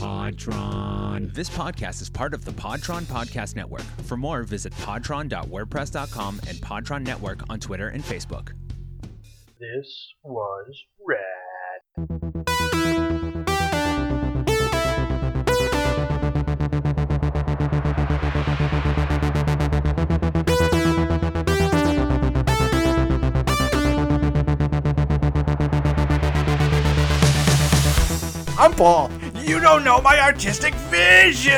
Podtron. This podcast is part of the Podtron Podcast Network. For more, visit podtron.wordpress.com and Podtron Network on Twitter and Facebook. This was rad. I'm Paul. You don't know my artistic vision.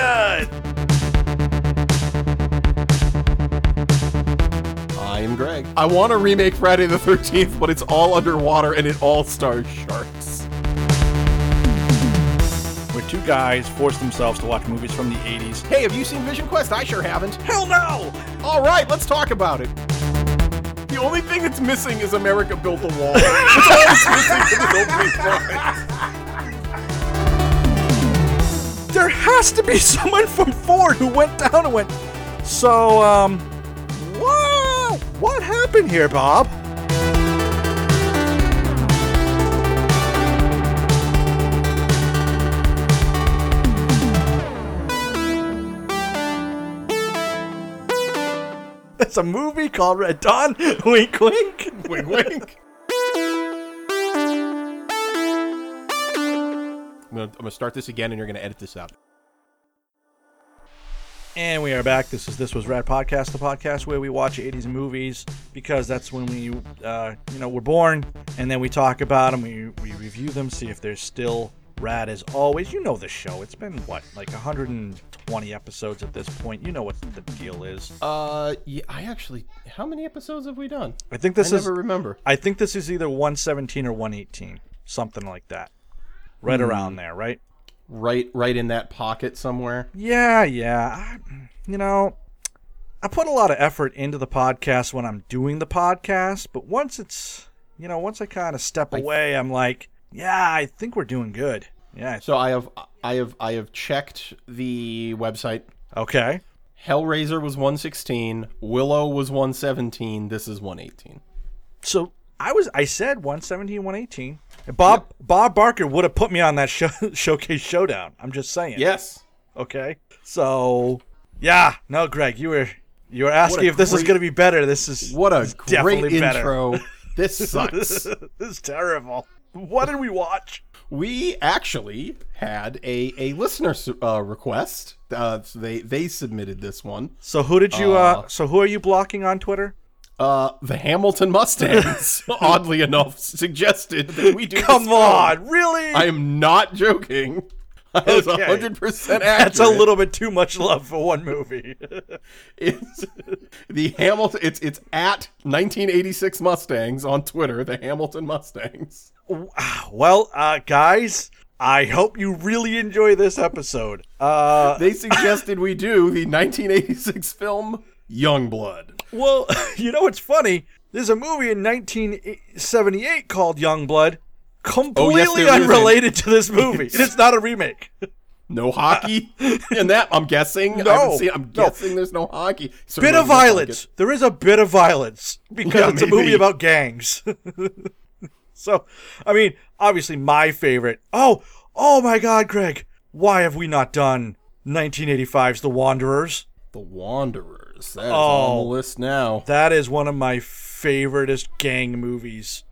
I am Greg. I want to remake Friday the 13th, but it's all underwater and it all stars sharks. Where two guys force themselves to watch movies from the 80s. Hey, have you seen Vision Quest? I sure haven't. Hell no! All right, let's talk about it. The only thing that's missing is America Built the Wall. That's all that's missing from the opening credits. There has to be someone from Ford who went down and went, So, um, what, what happened here, Bob? It's a movie called Red Dawn. Wink, wink. wink, wink. I'm gonna, I'm gonna start this again, and you're gonna edit this out. And we are back. This is This Was Rad Podcast, the podcast where we watch 80s movies because that's when we, uh, you know, we're born, and then we talk about them, we, we review them, see if they're still rad as always. You know the show. It's been, what, like 120 episodes at this point. You know what the deal is. Uh, yeah, I actually, how many episodes have we done? I think this I is, never remember. I think this is either 117 or 118, something like that. Right hmm. around there, right? Right, right in that pocket somewhere. Yeah, yeah. I, you know, I put a lot of effort into the podcast when I'm doing the podcast, but once it's, you know, once I kind of step away, I'm like, yeah, I think we're doing good. Yeah. So I have, I have, I have checked the website. Okay. Hellraiser was 116. Willow was 117. This is 118. So I was, I said 117, 118. Bob Bob Barker would have put me on that show, showcase showdown. I'm just saying. Yes. Okay. So, yeah. No, Greg, you were you were asking if this is going to be better. This is What a great intro. This sucks. this is terrible. What did we watch? we actually had a, a listener uh, request. Uh, so they they submitted this one. So who did you? Uh, so who are you blocking on Twitter? Uh, the Hamilton Mustangs, oddly enough, suggested that we do. Come on, really? I am not joking. That is Okay. hundred percent accurate. That's a little bit too much love for one movie. It's the Hamilton. It's it's at 1986 Mustangs on Twitter. The Hamilton Mustangs. well, uh, guys, I hope you really enjoy this episode. Uh, They suggested we do the 1986 film Youngblood. Well, you know what's funny? There's a movie in 1978 called Young Blood, oh, completely Oh, is. unrelated to this movie. and it's not a remake. No hockey in that. I'm guessing. No, haven't seen, I'm no. guessing there's no hockey. Bit of violence. There is a bit of violence because Yeah, it's a movie about gangs. so, I mean, obviously my favorite. Oh, oh my God, Greg! Why have we not done 1985's The Wanderers? The Wanderers. That is Oh. on the list now. That is one of my favoriteest gang movies.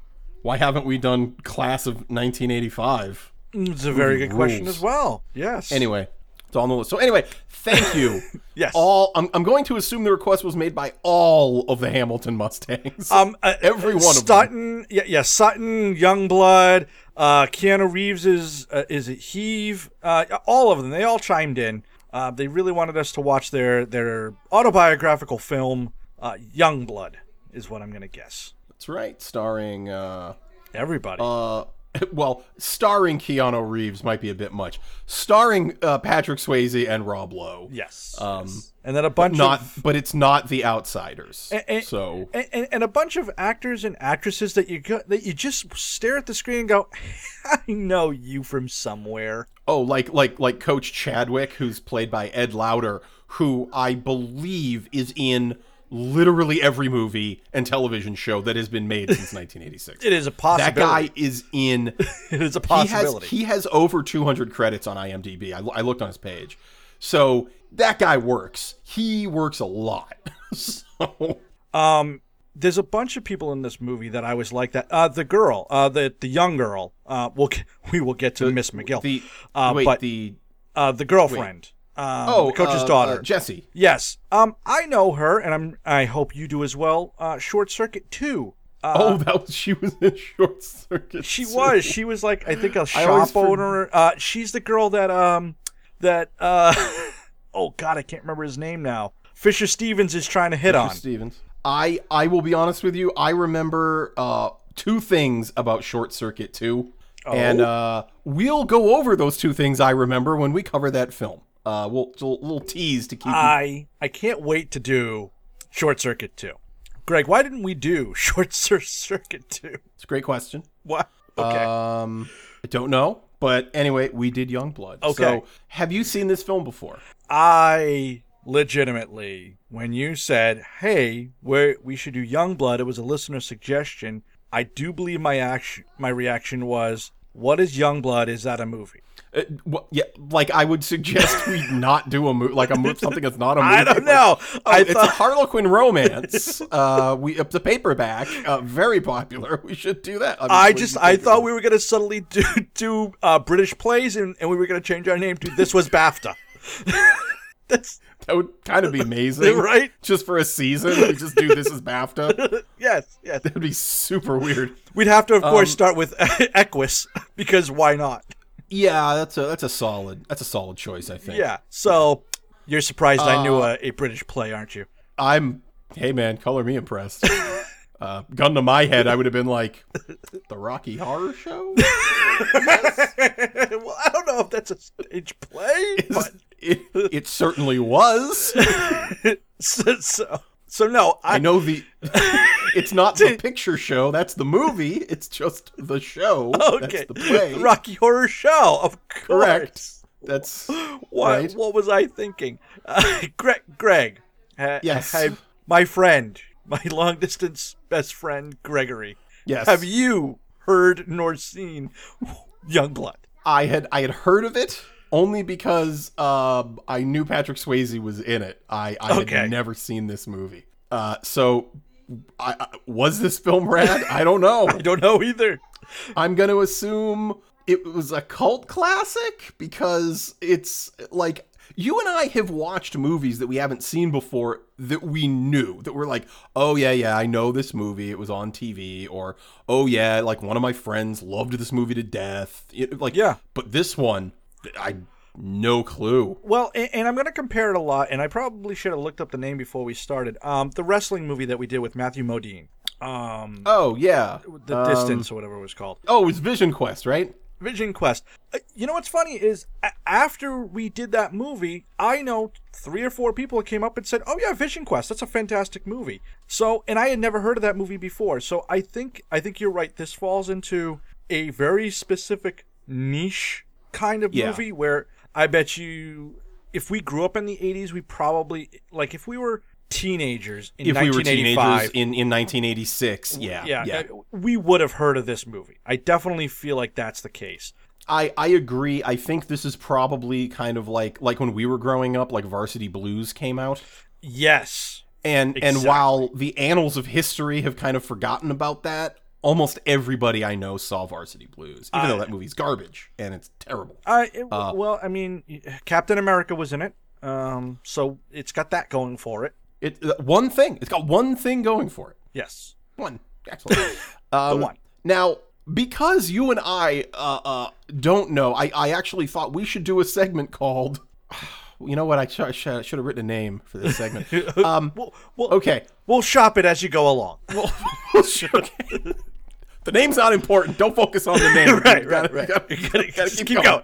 Why haven't we done Class of 1985? It's a very good question as well. Yes. Anyway, it's on the list. So anyway, thank you. Yes. All I'm, I'm going to assume the request was made by all of the Hamilton Mustangs. Um, uh, Every one of them. Sutton, yeah, yeah, Sutton, Youngblood, uh, Keanu Reeves is uh, is it Heave? Uh, all of them. They all chimed in. Uh, they really wanted us to watch their their autobiographical film, uh, Youngblood, is what I'm gonna guess. That's right, starring uh Everybody. uh well, starring Keanu Reeves might be a bit much. Starring uh, Patrick Swayze and Rob Lowe. yes. Um yes. and then a bunch not of but it's not The Outsiders. and- and- so and, and, and a bunch of actors and actresses that you go, that you just stare at the screen and go, I know you from somewhere. Oh, like like like Coach Chadwick, who's played by Ed Lauter, who I believe is in literally every movie and television show that has been made since 1986. It is a possibility. that guy is in. it is a He has possibility. he has over 200 credits on IMDb. I, I looked on his page, so that guy works. He works a lot. so Um, there's a bunch of people in this movie that I was like that. Uh, the girl, uh, the the young girl. Uh, we'll we will get to Miss McGill. the uh, wait but the uh, the girlfriend. Um, oh the coach's uh, daughter. uh, Jesse. yes. Um, I know her, and I'm. I hope you do as well. Uh, Short Circuit Two. Uh, oh, that was she was in Short Circuit. She too. was. She was like I think a shop owner. Uh, she's the girl that um that uh oh god I can't remember his name now. Fisher Stevens is trying to hit Mr. on. Stevens. I I will be honest with you. I remember uh, two things about Short Circuit 2. And uh, we'll go over those two things I remember when we cover that film. Uh, we'll a little, tease to keep. you- I I can't wait to do Short Circuit Two. Greg, why didn't we do Short Circuit Two? it's a great question. What? Okay. Um, I don't know, but anyway, we did Youngblood. Okay. So, have you seen this film before? I legitimately, when you said, "Hey, we we should do Young Blood," it was a listener suggestion. I do believe my action, my reaction was, "What is Youngblood? Is that a movie?" Uh, wh- yeah, like I would suggest we not do a movie, like a mo- something that's not a movie. I don't Like, know. Oh, I it's a Harlequin romance. uh, we it's a paperback, uh, very popular. We should do that. I Obviously, just I thought we were gonna suddenly do do uh, British plays and, and we were gonna change our name to This Was BAFTA. That's that would kind of be amazing, right. Just for a season, we just do this as BAFTA. Yes, yes. That'd be super weird. We'd have to, of course, Um, start with Equus because why not? Yeah, that's a that's a solid that's a solid choice. I think. Yeah. So you're surprised I knew Uh, a, a British play, aren't you? I'm. Hey man, color me impressed. Uh, gun to my head, I would have been like, the Rocky Horror Show. well, I don't know if that's a stage play, but it, it certainly was. so so, so no, I, I know the. It's not the picture show. That's the movie. It's just the show. Okay, That's the play. Rocky Horror Show, of course. Correct. That's What right. what was I thinking? Uh, Greg, Greg, Yes. my friend, my long distance best friend Gregory. Yes. Have you heard nor seen Youngblood? I had I had heard of it only because um, I knew Patrick Swayze was in it. I, I Okay. had never seen this movie. Uh, so, I, I, was this film rad? I don't know. I don't know either. I'm going to assume it was a cult classic because it's like you and I have watched movies that we haven't seen before that we knew that we're like, oh yeah, yeah, I know this movie. It was on TV, or oh yeah, like one of my friends loved this movie to death. It- like Yeah. but this one, I no clue. Well, and, and I'm going to compare it a lot, and I probably should have looked up the name before we started. Um, the wrestling movie that we did with Matthew Modine, um, Oh yeah, The Um, Distance or whatever it was called. Oh, it was Vision Quest, right? Vision Quest. Uh, you know what's funny is a- after we did that movie, I know three or four people came up and said, "Oh yeah, Vision Quest. That's a fantastic movie." So, and I had never heard of that movie before. So, I think I think you're right. This falls into a very specific niche kind of Yeah. movie where I bet you if we grew up in the 80s, we probably like if we were teenagers in If we were 1985 teenagers in in 1986, yeah, yeah, yeah. we would have heard of this movie. I definitely feel like that's the case. I, I agree. I think this is probably kind of like like when we were growing up, like Varsity Blues came out, Yes. and and while the annals of history have kind of forgotten about that, almost everybody I know saw Varsity Blues, even I- though that movie's garbage and it's terrible. Uh, it, Uh, well, I mean, Captain America was in it, um, so it's got that going for it. It uh, one thing, it's got one thing going for it. Yes. One. Excellent. Um, one. Now, because you and I uh, uh, don't know, I, I actually thought we should do a segment called. You know what? I sh- sh- should have written a name for this segment. Um, We'll, we'll, okay. we'll shop it as you go along. Well, okay. The name's not important. Don't focus on the name. right, You right, gotta- right. you gotta- You gotta- you gotta just keep going.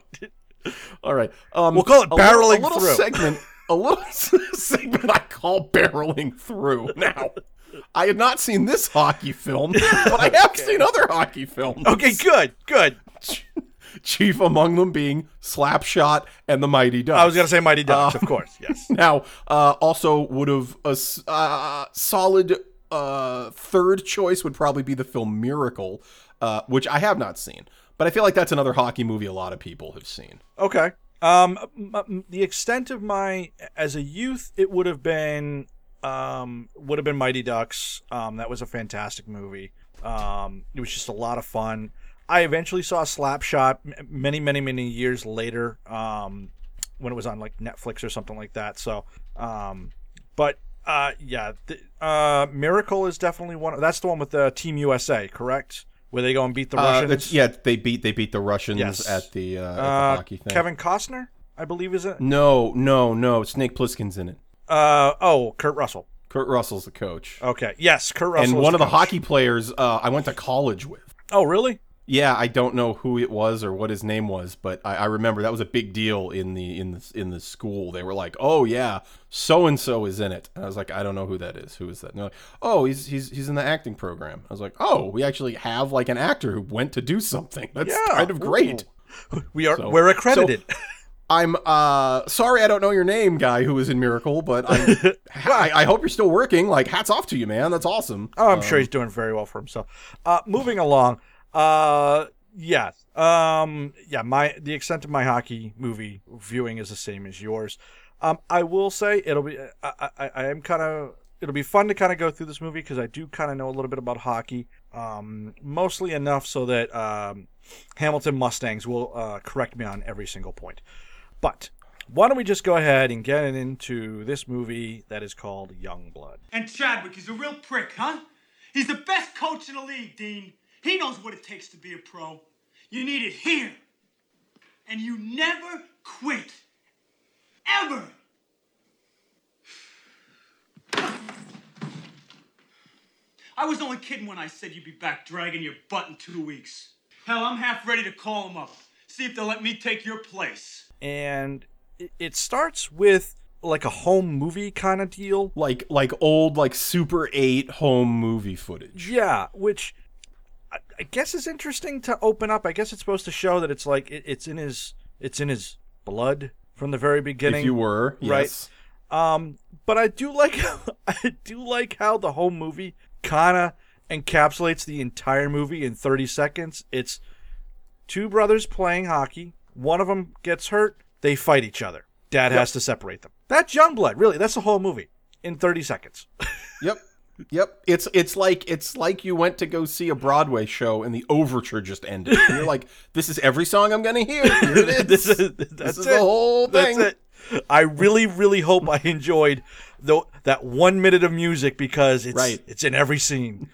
All right. Um, We'll call it a little- barreling a little through. segment. A little segment I call barreling through. Now, I had not seen this hockey film, but I have seen other hockey films. Okay, good, good. Chief among them being Slapshot and the Mighty Ducks. I was gonna say Mighty Ducks, Uh, of course. Yes. Now, uh, also would have a uh, solid uh, third choice would probably be the film Miracle, uh, which I have not seen, but I feel like that's another hockey movie a lot of people have seen. Okay. Um, the extent of my as a youth, it would have been um would have been Mighty Ducks. Um, that was a fantastic movie. Um, it was just a lot of fun. I eventually saw Slapshot many, many, many years later. Um, when it was on like Netflix or something like that. So, um, but uh, yeah, the, uh, Miracle is definitely one. That's the one with the Team USA, correct? Where they go and beat the Uh, Russians. yeah, they beat they beat the Russians Yes. at the, uh, at the Uh, hockey thing. Kevin Costner, I believe, is it? no, no, no. Snake Plissken's in it. Uh oh, Kurt Russell. Kurt Russell's the coach. Okay, yes, Kurt Russell. and one of the hockey players uh, I went to college with. Oh, really? Yeah, I don't know who it was or what his name was, but I, I remember that was a big deal in the in the in the school. They were like, "Oh yeah, so and so is in it." And I was like, "I don't know who that is. Who is that?" And they're like, "Oh, he's he's he's in the acting program." I was like, "Oh, we actually have like an actor who went to do something. That's Yeah, kind of great." We are So- we're accredited. I'm uh sorry I don't know your name, guy who was in Miracle, but I'm, I I hope you're still working. Like, hats off to you, man. That's awesome. oh, I'm sure he's doing very well for himself. Uh, moving along. Uh, yeah. Um, yeah. My the extent of my hockey movie viewing is the same as yours. Um, I will say it'll be. I I, I am kind of. It'll be fun to kind of go through this movie because I do kind of know a little bit about hockey. Um, mostly enough so that um, Hamilton Mustangs will uh, correct me on every single point. But why don't we just go ahead and get into this movie that is called Young Blood? And Chadwick is a real prick, huh? He's the best coach in the league, Dean. He knows what it takes to be a pro. You need it here. And you never quit. Ever. I was only kidding when I said you'd be back dragging your butt in two weeks. Hell, I'm half ready to call him up. See if they'll let me take your place. and it, it starts with like a home movie kind of deal. Like like old like Super 8 home movie footage. Yeah, which I, guess is interesting to open up. I guess it's supposed to show that it's like it, it's in his it's in his blood from the very beginning. If you were, Right. yes. Um, but I do like I do like how the whole movie kind of encapsulates the entire movie in 30 seconds. It's two brothers playing hockey. One of them gets hurt. They fight each other. Dad has to separate them. That's Youngblood, really. That's the whole movie in 30 seconds. Yep. Yep. It's it's like it's like you went to go see a Broadway show and the overture just ended. And you're like, this is every song I'm gonna hear. Here it is. this is This is it. the whole thing. That's it. I really, really hope I enjoyed the, that one minute of music because it's Right. it's in every scene.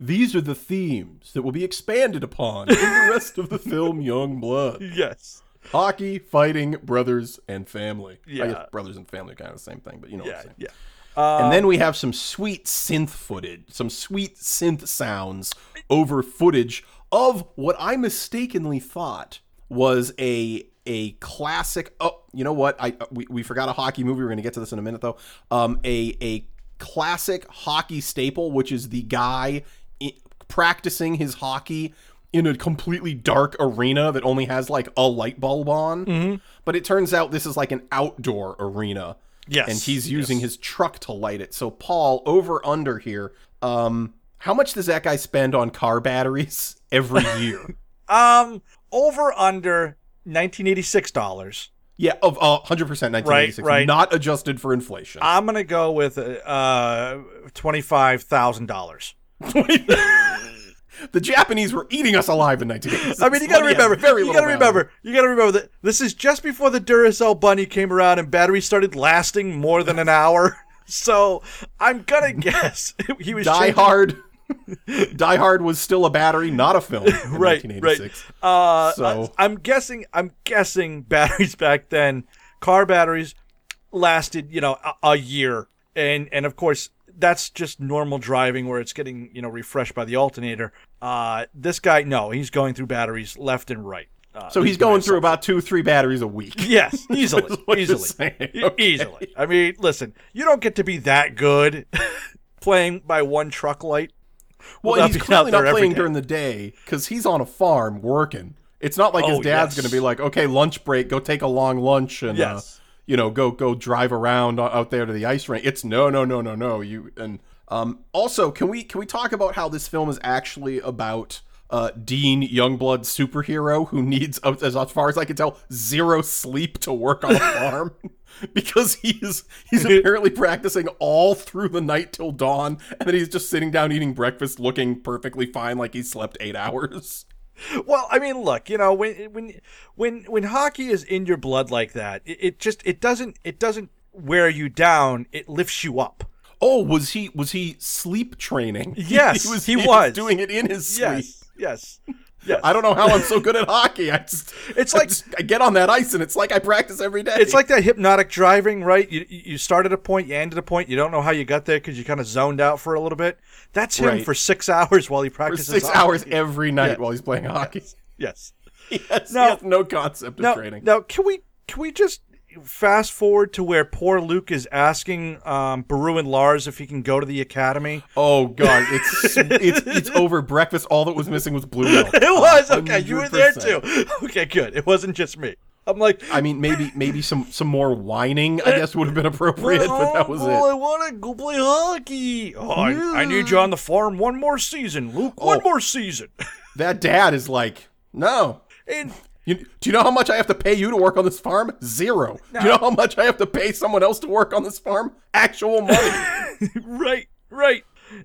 These are the themes that will be expanded upon in the rest of the film Young Blood. Yes. Hockey, fighting, brothers, and family. I Yeah. guess brothers and family are kind of the same thing, but you know what Yeah. I'm saying. Yeah. and uh, then we have some sweet synth footage, some sweet synth sounds over footage of what I mistakenly thought was a a classic. Oh, you know what? I uh, we, we forgot a hockey movie. We're gonna get to this in a minute though. Um, a a classic hockey staple, which is the guy i- practicing his hockey in a completely dark arena that only has like a light bulb on. Mm-hmm. But it turns out this is like an outdoor arena Yes. and he's using his truck to light it. So Paul, over under here, um, how much does that guy spend on car batteries every year? Um, over under nineteen eighty six dollars. yeah, of uh, 100% 1986, right. not adjusted for inflation. I'm gonna go with uh twenty five thousand dollars. the Japanese were eating us alive in 1986. I mean, you gotta Money remember. very you gotta value. remember. You gotta remember that this is just before the Duracell bunny came around and batteries started lasting more than an hour. So I'm gonna guess he was Die changing- Hard. Die Hard was still a battery, not a film. In right, 1986. right. Uh, So- I, am guessing. I'm guessing batteries back then, car batteries, lasted you know a, a year, and and of course that's just normal driving where it's getting you know refreshed by the alternator. Uh, this guy, no, he's going through batteries left and right. Uh, So he's going through about two, three batteries a week. Yes, easily, Is what you're easily. Okay. easily. I mean, listen, you don't get to be that good playing by one truck light. Well, he's clearly there not playing during the day because he's on a farm working. It's not like his Oh, dad's yes. going to be like, "Okay, lunch break, go take a long lunch and uh, Yes. You know, go go drive around out there to the ice rink." It's no, no, no, no, no. You and um also, can we can we talk about how this film is actually about uh, Dean Youngblood superhero who needs, as, far as I can tell, zero sleep to work on a farm because he's he's apparently practicing all through the night till dawn, and then he's just sitting down eating breakfast, looking perfectly fine, like he slept eight hours. Well, I mean, look, you know, when when when when hockey is in your blood like that, it, it just it doesn't it doesn't wear you down. It lifts you up. Oh, was he was he sleep training? Yes, he was. he was. doing it in his sleep. Yes, yes, yes. I don't know how I'm so good at hockey. I just It's I like- just- I get on that ice and it's like I practice every day. It's like that hypnotic driving, right? You you start at a point, you end at a point. You don't know how you got there because you kind of zoned out for a little bit. That's him Right. for six hours while he for practices. six hockey. hours every night Yeah. while he's playing hockey. Yes. He has, Now- no concept of Now, training. now, can we can we just fast forward to where poor Luke is asking um, Beru and Lars if he can go to the academy? Oh god, it's it's it's over breakfast. All that was missing was blue milk. It was okay. You were there too. Okay, good. It wasn't just me. I'm like, I mean, maybe maybe some some more whining. I guess would have been appropriate, but that was oh, it. I want to go play hockey. Oh, I, I need you on the farm one more season, Luke. One Oh. more season. That dad is like, no. and You, do you know how much I have to pay you to work on this farm? Zero. Do you know how much I have to pay someone else to work on this farm? Actual money. right, right,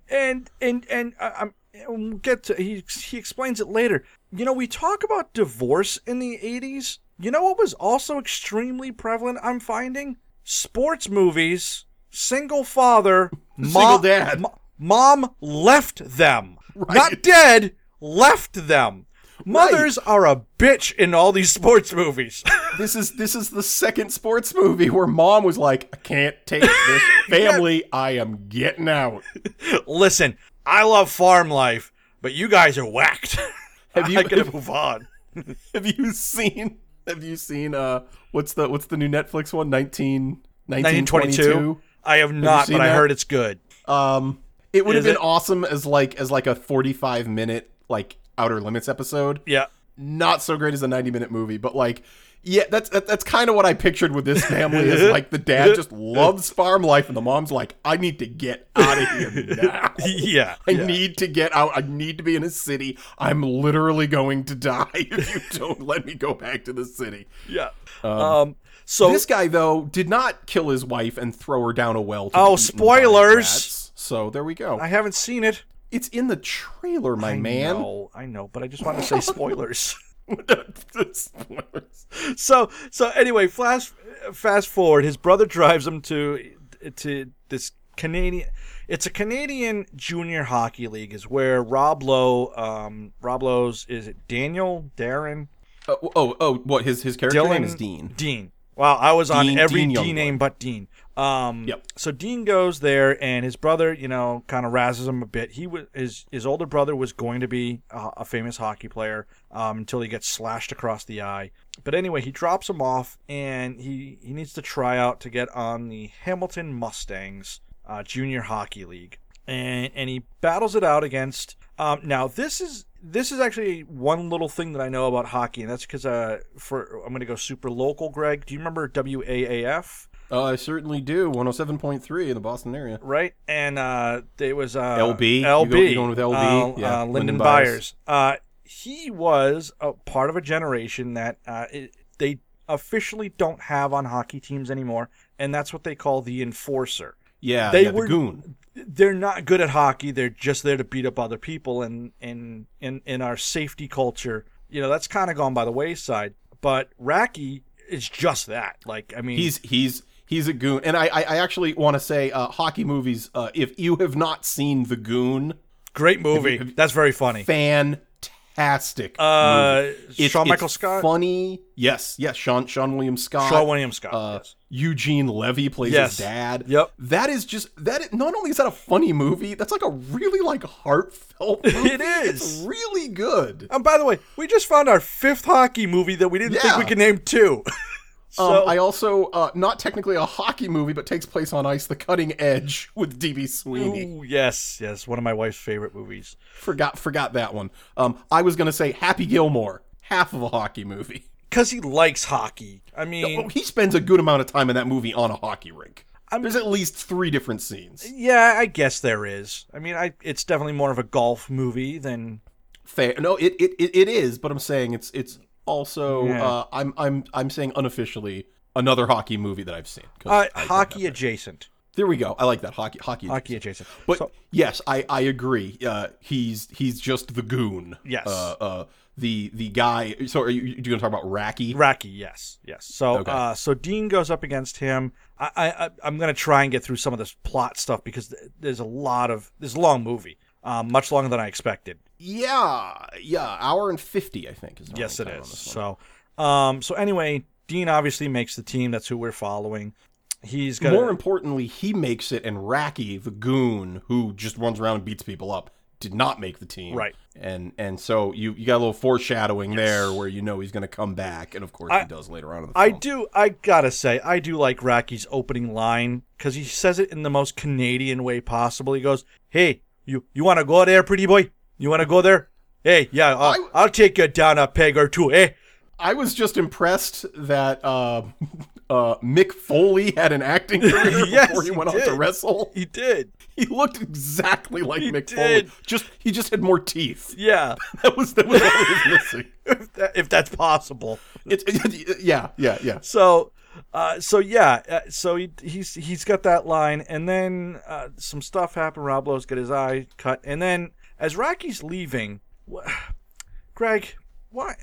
and and and I, I'm. and We'll get to he. He explains it later. You know, we talk about divorce in the '80s. You know what was also extremely prevalent? I'm finding sports movies. Single father, Single mom, dad. mo- mom left them, Right. not dead, left them. Mothers are a bitch in all these sports movies. this is this is the second sports movie where mom was like, I can't take this family. I am getting out. Listen, I love farm life, but you guys are whacked. Have you- I gotta move on. Have you seen have you seen uh what's the what's the new Netflix one? 19, 1922. 1922? I have not, seen but I heard it's good. Um it would have been it? awesome as like as like a 45 minute like Outer Limits episode. Yeah. not so great as a 90 minute movie but like yeah that's that, that's kind of what i pictured with this family is like the dad just loves farm life and the mom's like i need to get out of here now Yeah. i yeah. need to get out i need to be in a city i'm literally going to die if you don't let me go back to the city Yeah. Um, so this guy though did not kill his wife and throw her down a well to Oh, be eaten by spoilers. so there we go I haven't seen it. It's in the trailer my I man know, I know, but I just wanted to say spoilers. Spoilers. so so anyway, flash fast forward. His brother drives him to to this Canadian. It's a Canadian junior hockey league. Is where Rob Lowe, um, Rob Lowe's is it Daniel Darren oh, oh oh what his his character Dylan name is dean Dean. Wow, I was on every Dean D name but Dean. Um, Yep. So Dean goes there, and his brother, you know, kind of razzes him a bit. He was his his older brother was going to be a, a famous hockey player um, until he gets slashed across the eye. But anyway, he drops him off, and he he needs to try out to get on the Hamilton Mustangs uh, Junior Hockey League, and and he battles it out against. Um, now this is this is actually one little thing that I know about hockey, and that's because uh, for I'm going to go super local. Greg, do you remember WAAF? Uh, I certainly do. 107.3 in the Boston area. right? And uh, there was uh, LB? You LB, go- you going with LB? uh, Yeah, uh, Lyndon Lyndon Byers. Byers. Uh, he was a part of a generation that uh, it, they officially don't have on hockey teams anymore, and that's what they call the enforcer. Yeah, They yeah, were- the goon. They're not good at hockey. They're just there to beat up other people, and in in in our safety culture, you know, that's kind of gone by the wayside. But Racky is just that. Like, I mean, He's he's he's a goon, and I I, I actually want to say, uh, hockey movies. Uh, if you have not seen the Goon, great movie. have you- that's very funny. fantastic. Uh. It's- it's Michael Scott? funny. Yes, yes. Sean Seann William Scott. Seann William Scott. Uh, yes. Eugene Levy plays Yes. his dad. Yep. That is just that. Not only is that a funny movie, that's like a really like heartfelt. Movie. It is. It's really good. And by the way, we just found our fifth hockey movie that we didn't think we could name two. Um, so I also uh, not technically a hockey movie, but takes place on ice. The Cutting Edge with DB Sweeney. Ooh, yes, yes, one of my wife's favorite movies. Forgot forgot that one. Um, I was gonna say Happy Gilmore. half of a hockey movie. because he likes hockey. I mean, Oh, he spends a good amount of time in that movie on a hockey rink. I'm- There's at least three different scenes. yeah, I guess there is. I mean, I it's definitely more of a golf movie than Fair. No, it, it, it is, but I'm saying it's it's also Yeah. uh, I'm I'm I'm saying unofficially another hockey movie that I've seen. uh, hockey adjacent. There we go. I like that hockey hockey. Hockey adjacent. But So- yes, I I agree. Uh, he's he's just the goon. Yes. Uh, uh, the the guy. So are you, you going to talk about Racky? Racky, yes, yes. So, Okay. uh, so Dean goes up against him. I, I, I'm gonna try and get through some of this plot stuff because there's a lot of this long movie, um, much longer than I expected. Yeah, yeah. Hour and fifty, I think. Is Yes, it is. on this one. So, um, so anyway, Dean obviously makes the team. That's who we're following. He's got More importantly, he makes it, and Racky, the goon who just runs around and beats people up, did not make the team. Right. And and so you you got a little foreshadowing there where you know he's going to come back, and of course I- he does later on in the Film. I do. I gotta say, I do like Rocky's opening line because he says it in the most Canadian way possible. He goes, "Hey, you you want to go there, pretty boy? You want to go there? Hey, yeah, I'll, I- I'll take you down a peg or two. Eh? I was just impressed that uh, uh, Mick Foley had an acting career Yes, before he he went on to wrestle. He did. He looked exactly like He Mick did. Foley. Just he just had more teeth. Yeah, That was that was all he was missing. if, that, if that's possible. It's it, yeah yeah yeah. So, uh, so yeah, uh, so he he's he's got that line, and then uh, some stuff happened. Rob Lowe's got his eye cut, and then as Rocky's leaving, wh- Greg, why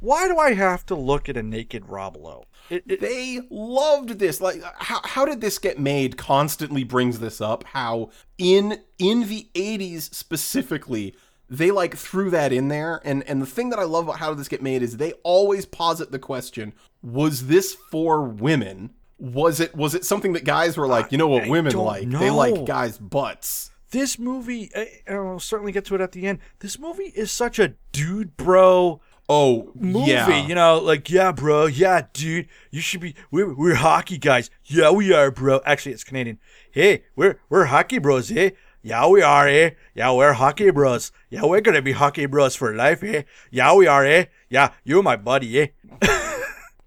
why do I have to look at a naked Rob Lowe? It, it, they loved this like how, how did this get made constantly brings this up how in in the 80s specifically they like threw that in there and and the thing that i love about how did this get made is they always posit the question was this for women was it was it something that guys were like you know what I women like they like guys butts this movie, and I'll certainly get to it at the end. This movie is such a dude, bro. oh movie. yeah You know, like yeah, bro, yeah, dude, you should be. We're we're hockey guys. Yeah, we are, bro. Actually, it's Canadian. Hey, we're we're hockey bros, eh? Yeah, we are, eh? Yeah, we're hockey bros. Yeah, we're gonna be hockey bros for life, eh? Yeah, we are, eh? Yeah, you're my buddy, eh?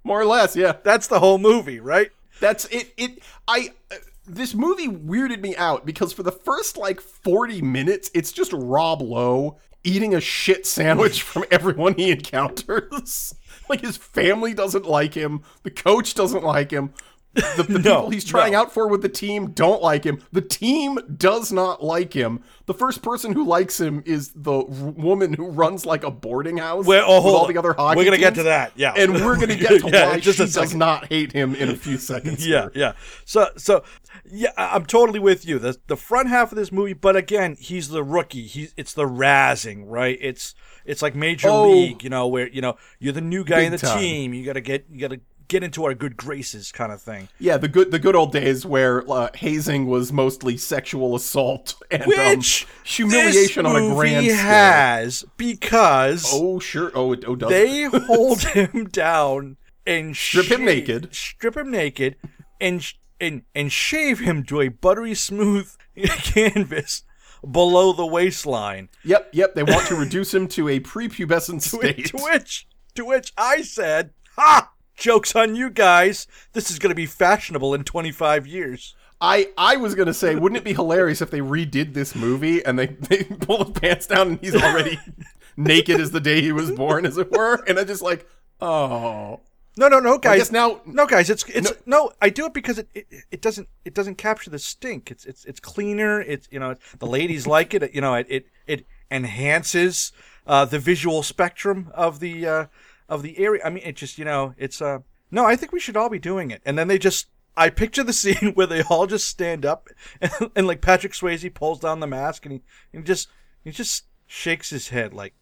more or less yeah That's the whole movie, right? That's it. It. I. Uh, this movie weirded me out because for the first like 40 minutes, it's just Rob Lowe eating a shit sandwich from everyone he encounters. like his family doesn't like him, the coach doesn't like him. The, the people he's trying no. out for with the team don't like him. The team does not like him. The first person who likes him is the r- woman who runs like a boarding house Well, oh, with all the other hockey We're gonna get to that, yeah. And we're gonna get to Yeah, why just she does second. not hate him in a few seconds. yeah, here. yeah. So, so, yeah, I'm totally with you. The the front half of this movie, but again, he's the rookie. He's it's the razzing, right? It's it's like major Oh. league, you know, where you know you're the new guy in the time. team. You gotta get you gotta get into our good graces, kind of thing. Yeah, the good the good old days where uh, hazing was mostly sexual assault and Which um, humiliation on a grand scale. has because Oh sure. Oh, it oh does. they hold him down and Strip him naked. strip him naked, and sh- and and shave him to a buttery smooth canvas below the waistline. Yep, yep. They want to reduce him to a prepubescent state. to which to which I said, "Ha! Jokes on you guys. This is going to be fashionable in 25 years." I I was gonna say, wouldn't it be hilarious if they redid this movie and they they pull the pants down and he's already naked as the day he was born, as it were, and I just like, oh, No, no, no, guys. now- no, guys. It's it's no. I do it because it, it it doesn't it doesn't capture the stink. It's it's it's cleaner. It's you know the ladies like it. You know it it it enhances uh, the visual spectrum of the uh, of the area. I mean, it just you know it's uh no. I think we should all be doing it. And then they just. I picture the scene where they all just stand up and, and like Patrick Swayze pulls down the mask and he, and he just he just shakes his head like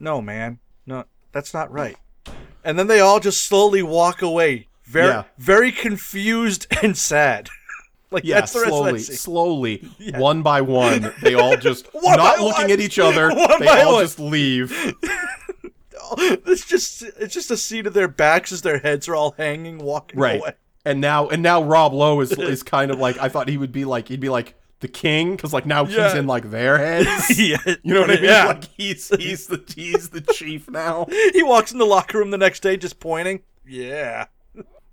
no man no that's not right and then they all just slowly walk away, very, Yeah. very confused and sad. like yeah, that's the rest slowly, of that scene. slowly, one by one, they all just not looking one. at each other. One they all one. just leave. It's just, it's just a scene of their backs as their heads are all hanging, walking right away. and now and now rob lowe is is kind of like i thought he would be like he'd be like the king because like now he's in like their heads. yeah, You know what I mean? Yeah. Like he's he's the he's the chief now. he walks in the locker room the next day just pointing. Yeah.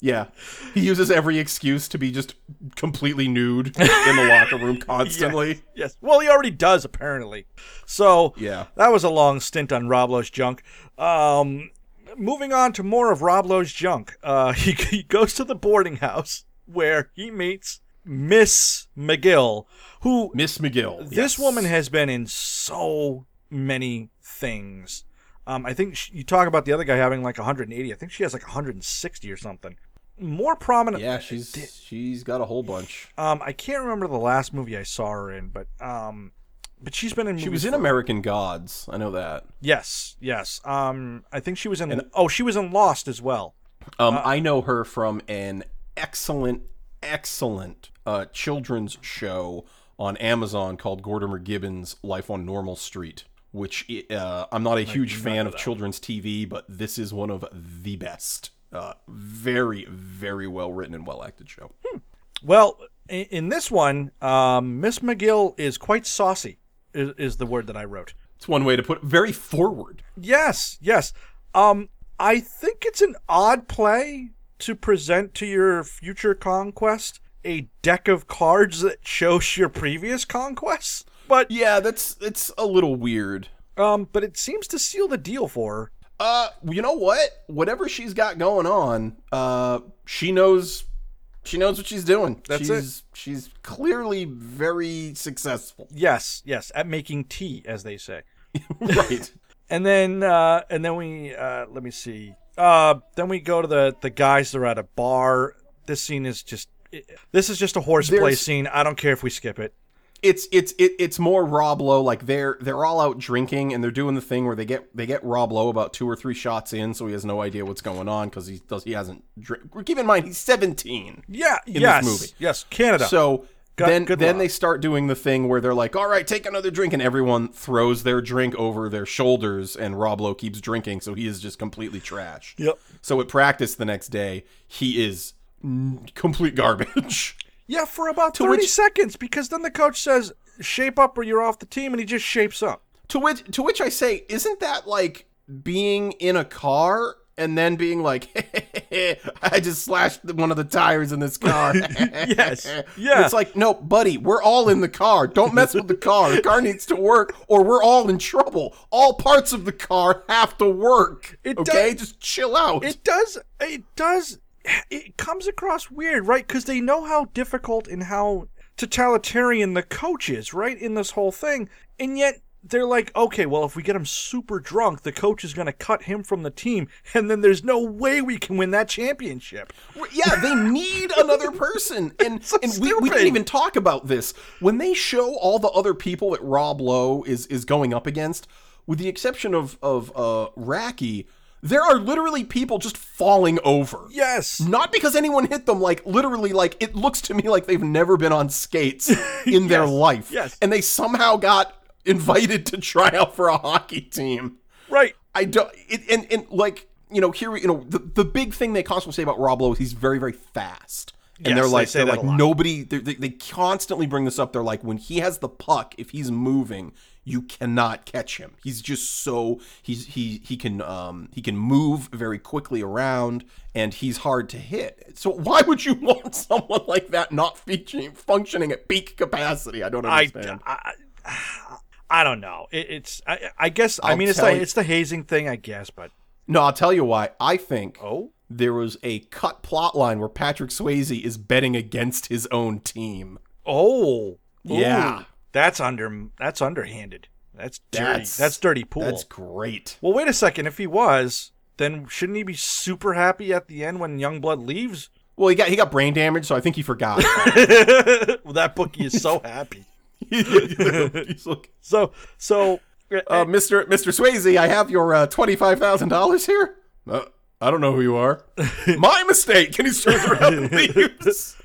Yeah, he uses every excuse to be just completely nude in the locker room constantly. Yes. Well, he already does apparently. So Yeah. that was a long stint on Rob Lowe's junk. Um, moving on to more of Rob Lowe's junk. Uh, he, he goes to the boarding house where he meets Miss McGill, who Miss McGill. this yes. woman has been in so many things. Um, I think she, you talk about the other guy having like 180. I think she has like 160 or something. More prominent. Yeah, she's she's got a whole bunch. Um, I can't remember the last movie I saw her in, but um, but she's been in. She was in American Gods. I know that. Yes, yes. Um, I think she was in. oh, she was in Lost as well. Um, Uh, I know her from an excellent, excellent uh, children's show on Amazon called Gortimer Gibbon's Life on Normal Street. Which uh, I'm not a huge fan of children's TV, but this is one of the best. Uh, very, very well written and well acted show. Well, in, in this one, um, Miss McGill is quite saucy. Is, is the word that I wrote. It's one way to put it. Very forward. Yes, yes. Um, I think it's an odd play to present to your future conquest a deck of cards that shows your previous conquests. But Yeah, that's it's a little weird. um, but it seems to seal the deal for her. Uh, you know what? Whatever she's got going on, uh, she knows. She knows what she's doing. That's she's, She's clearly very successful. Yes, yes, at making tea, as they say. right. And then uh and then we uh let me see. Uh then we go to the the guys that are at a bar. This scene is just it, this is just a horseplay There's- scene. I don't care if we skip it. It's it's it, it's more Rob Lowe. Like they're they're all out drinking and they're doing the thing where they get they get Rob Lowe about two or three shots in, so he has no idea what's going on because he does he hasn't. Drink. Keep in mind he's seventeen. Yeah, this yes. movie. Yes, Canada. So Good- then then they start doing the thing where they're like, "All right, take another drink," and everyone throws their drink over their shoulders, and Rob Lowe keeps drinking, so he is just completely trashed. Yep. So at practice the next day, he is complete garbage. yeah, for about To 30 which- seconds because then the coach says shape up or you're off the team and he just shapes up. to which to which I say, isn't that like being in a car? And then being like, I just slashed one of the tires in this car. Yes. Yeah. It's like, no, buddy, we're all in the car. Don't mess with the car. The car needs to work, or we're all in trouble. All parts of the car have to work. It okay, does- just chill out. It does. It does. It comes across weird, right? Because they know how difficult and how totalitarian the coach is, right? In this whole thing, and yet they're like, okay, well, if we get him super drunk, the coach is going to cut him from the team, and then there's no way we can win that championship. yeah, they need another person, and So and we, we didn't even talk about this when they show all the other people that Rob Lowe is is going up against, with the exception of of uh, Racky. There are literally people just falling over. Yes. Not because anyone hit them, like literally, like it looks to me like they've never been on skates in their life. yes. And they somehow got invited to try out for a hockey team. Right. I don't. It, and and like you know here you know the the big thing they constantly say about Rob Lowe is he's very very fast. And Yes, they're they like say they're that like nobody they're- they they constantly bring this up. They're like when he has the puck, if he's moving, you cannot catch him. He's just so he's he he can um he can move very quickly around and he's hard to hit. So why would you want someone like that not featuring functioning at peak capacity? I don't I, understand. I, I don't know. It, it's. I, I guess. I I'll mean, it's the you- it's the hazing thing, I guess. But no, I'll tell you why. I think oh, there was a cut plot line where Patrick Swayze is betting against his own team. oh, Yeah. That's under. That's underhanded. That's dirty. That's- That's, dirty pool. That's great. Well, wait a second. If he was, then shouldn't he be super happy at the end when Youngblood leaves? Well, he got he got brain damage, so I think he forgot. well, that bookie is so happy. He's So, so uh, Mr. Mr. Swayze, I have your uh, twenty five thousand dollars here. Uh, I don't know who you are. My mistake. And he turns around and leaves.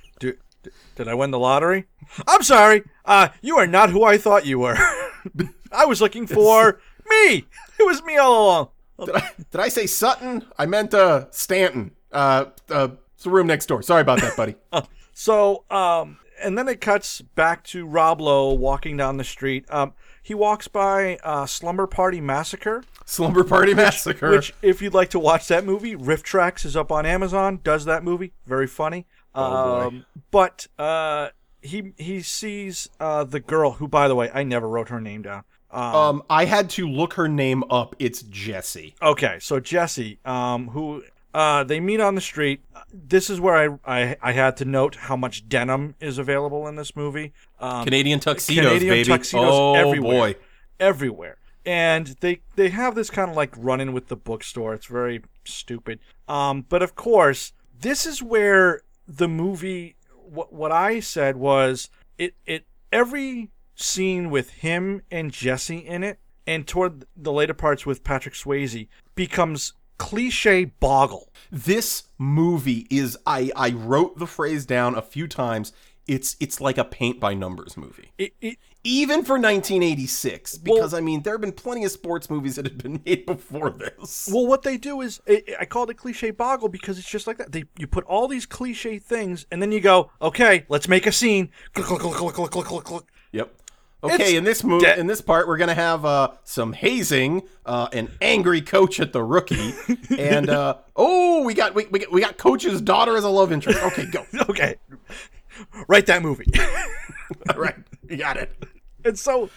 Did I win the lottery? I'm sorry. Uh, you are not who I thought you were. I was looking for me. It was me all along. Did I, did I say Sutton? I meant uh, Stanton. Uh, uh, it's the room next door. Sorry about that, buddy. So, um, and then it cuts back to Rob Lowe walking down the street. Um, he walks by uh, Slumber Party Massacre, Slumber Party Massacre. which, if you'd like to watch that movie, RiffTrax is up on Amazon. Does that movie? Very funny. Oh. Um, but uh, he he sees uh, the girl who, by the way, I never wrote her name down. um, I had to look her name up. It's Jesse. Okay, so Jesse, um, who uh, they meet on the street. This is where I, I I had to note how much denim is available in this movie. Um, Canadian tuxedos, Canadian baby. tuxedos oh everywhere. boy. everywhere. And they they have this kind of like run in with the bookstore. It's very stupid. Um, but of course, this is where the movie. What what I said was it it every scene with him and Jesse in it, and toward the later parts with Patrick Swayze becomes cliche boggle. This movie is I I wrote the phrase down a few times. It's it's like a paint by numbers movie. It, it Even for 1986 because I mean there have been plenty of sports movies that have been made before this. Well, what they do is I I called it cliche boggle because it's just like that. They you put all these cliche things and then you go, okay, let's make a scene. Click, click, click, click, click, click, click, click. Yep. Okay, It's in this move, de- in this part, we're gonna have uh, some hazing, uh, an angry coach at the rookie, and uh, oh, we got we, we got we got coach's daughter as a love interest. Okay, go. Okay, write that movie. All right, you got it. And so,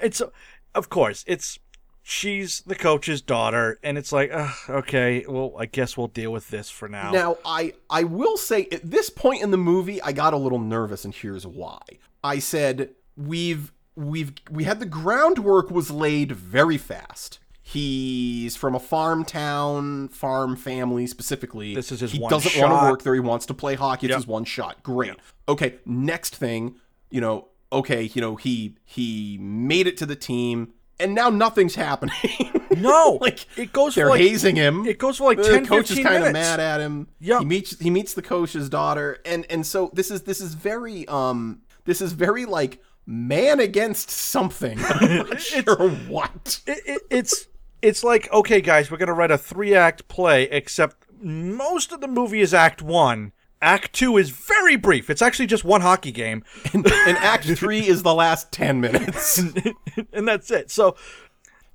and so, of course, it's she's the coach's daughter, and it's like, uh, okay, well, I guess we'll deal with this for now. Now, I I will say at this point in the movie, I got a little nervous, and here's why. I said we've we've we had the groundwork was laid very fast. He's from a farm town, farm family specifically. This is his He doesn't want to work there. He wants to play hockey. It's Yep. his one shot. Great. Okay. Next thing, you know. Okay, you know he he made it to the team, and now nothing's happening. no, like it goes they're for like hazing him. it goes for like the 10, coach is kind of mad at him. Yeah. he meets he meets the coach's daughter, and and so this is this is very um this is very like man against something. I'm not sure what. it, it, it's it's like okay guys we're gonna write a three act play except most of the movie is act one act two is very brief. It's actually just one hockey game. And, and Act Three is the last ten minutes. and that's it. So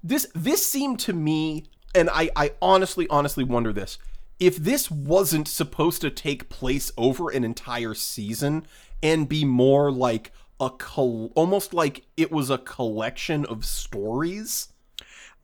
this this seemed to me and I, I honestly honestly wonder this. If this wasn't supposed to take place over an entire season and be more like a col- almost like it was a collection of stories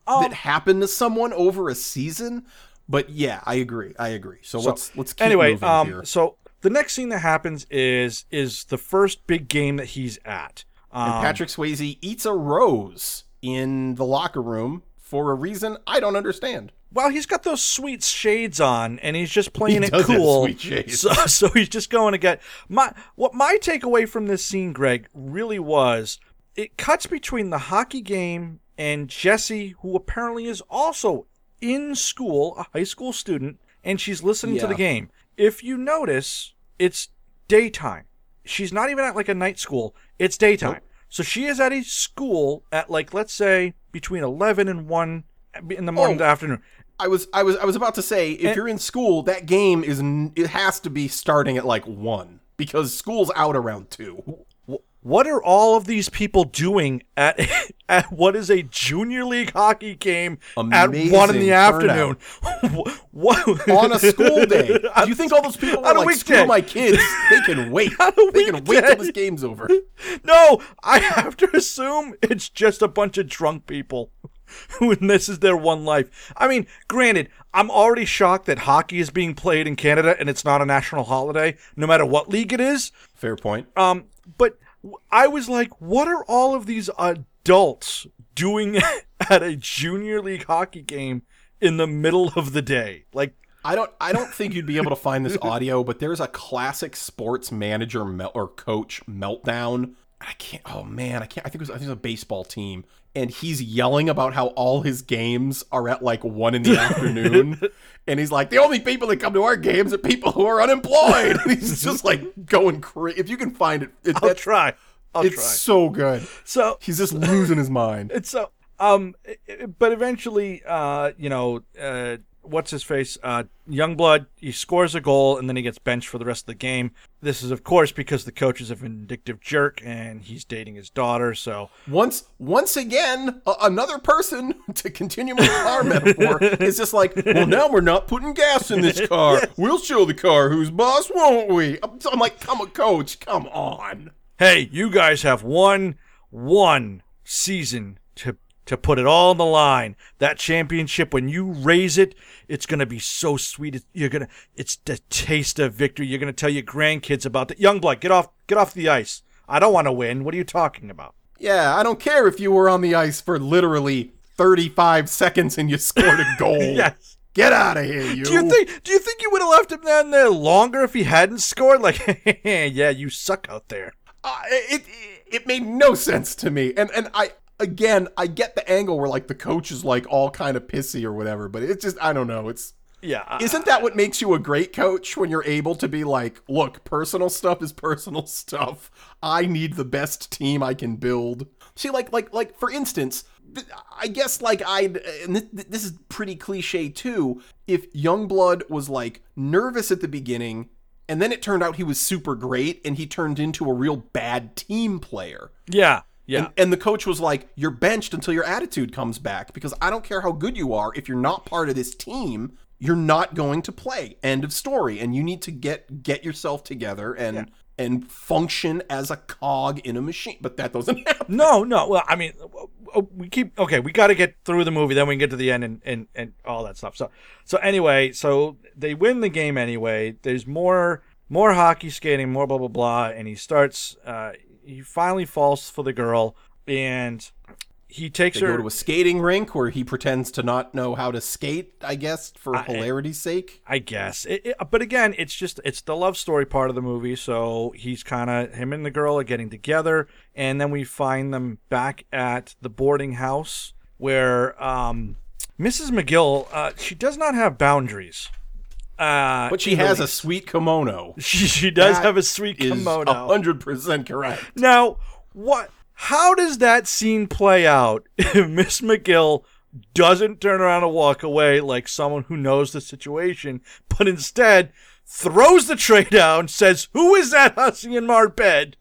um, that happened to someone over a season but yeah i agree. I agree. So, let's let's keep anyway um here. so the next scene that happens is is the first big game that he's at. Um, and patrick swayze eats a rose in the locker room for a reason i don't understand. Well he's got those sweet shades on and he's just playing He it cool. sweet shades. so so he's just going to get my what my takeaway from this scene greg really was it cuts between the hockey game and jesse who apparently is also in school a high school student and she's listening to the game. If you notice it's daytime. She's not even at like a night school. It's daytime. So she is at a school at like let's say between 11 and 1 in the morning Oh. to afternoon. I was I was I was about to say if And- you're in school, that game is it has to be starting at like one because school's out around two. Wh- what are all of these people doing at at what is a junior league hockey game at one in Amazing the afternoon? what On a school day, do you think all those people are like, screw my kids? They can wait. They can wait till this game's over. No, I have to assume it's just a bunch of drunk people. When this is their one life. I mean, granted, I'm already shocked that hockey is being played in Canada and it's not a national holiday, no matter what league it is. Fair point. Um, but I was like, what are all of these adults doing at a junior league hockey game in the middle of the day? Like, I don't I don't think you'd be able to find this audio, but there's a classic sports manager mel- or coach meltdown. I can't. Oh man, I can't. I think it was. I think it was a baseball team, and he's yelling about how all his games are at like one in the afternoon, and he's like, the only people that come to our games are people who are unemployed. And he's just like going crazy. If you can find it, it I'll try. I'll it's try. so good. So, He's just losing his mind. it's so, um, i- i- but eventually, uh, you know, uh, what's his face? Uh, Youngblood. He scores a goal and then he gets benched for the rest of the game. This is, of course, because the coach is a vindictive jerk and he's dating his daughter. So Once once again, a- another person to continue my car metaphor is just like, well, now we're not putting gas in this car. We'll show the car who's boss, won't we? I'm, I'm like, come on, coach, come on. hey, you guys have one one season to to put it all on the line. That championship, when you raise it, it's gonna be so sweet. You're gonna, it's the taste of victory. You're gonna tell your grandkids about it. Youngblood, get off, get off the ice. I don't want to win. What are you talking about? Yeah, I don't care if you were on the ice for literally 35 seconds and you scored a goal. Yes. Get out of here, you. Do you think? Do you think you would have left him down there longer if he hadn't scored? Like, yeah, you suck out there. Uh, it, it it made no sense to me. And and I again, I get the angle where like the coach is like all kind of pissy or whatever, but it's just I don't know. It's Yeah. I- isn't that what makes you a great coach when you're able to be like, look, personal stuff is personal stuff. I need the best team I can build. See, like like like for instance, I guess like I and this, this is pretty cliche too. If Youngblood was like nervous at the beginning. And then it turned out he was super great and he turned into a real bad team player. yeah. Yeah. And, and the coach was like, You're benched until your attitude comes back because I don't care how good you are. If you're not part of this team, you're not going to play. End of story. And you need to get get yourself together and and function as a cog in a machine. But that doesn't happen. No, no. Well, I mean, we keep okay. We got to get through the movie, then we can get to the end and, and and all that stuff. So, so anyway, so they win the game anyway. There's more more hockey skating, more blah blah blah, and he starts. Uh, he finally falls for the girl, and he takes They her. to a skating rink where he pretends to not know how to skate, I guess, for hilarity's sake. I guess. It, it- but again, it's just it's the love story part of the movie. So he's kind of him and the girl are getting together, and then we find them back at the boarding house where um, Mrs. McGill uh, she does not have boundaries. Uh, But she has a sweet kimono. she, she does That have a sweet Is kimono. hundred percent correct. Now, what? How does that scene play out if Miss McGill doesn't turn around and walk away like someone who knows the situation, but instead throws the tray down, says, "Who is that hussy in my bed?"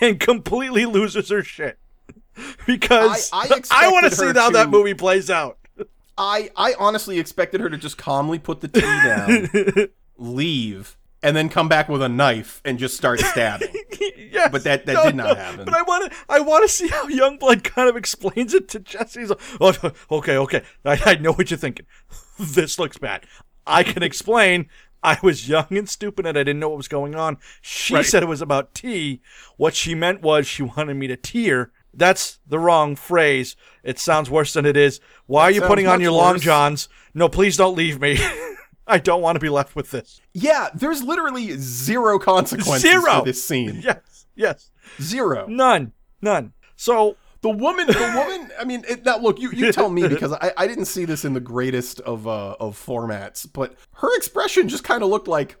and completely loses her shit? Because I- I I, want to see her how that movie plays out. I I honestly expected her to just calmly put the tea down, leave, and then come back with a knife and just start stabbing. yes, But that- that did not happen. But I want to I want to see how Youngblood kind of explains it to Jesse. He's like, oh, okay, okay, I, I know what you're thinking. this looks bad. I can explain. I was young and stupid and I didn't know what was going on. She Right. said it was about tea. What she meant was she wanted me to tear. That's the wrong phrase. It sounds worse than it is. Why are you putting on your long johns? No, please don't leave me. I don't want to be left with this. Yeah, there's literally zero consequences Zero. for this scene. Yes, yes. Zero. None. None. So The woman, the woman. I mean, it, now look, you, you tell me because I, I didn't see this in the greatest of uh, of formats, but her expression just kind of looked like,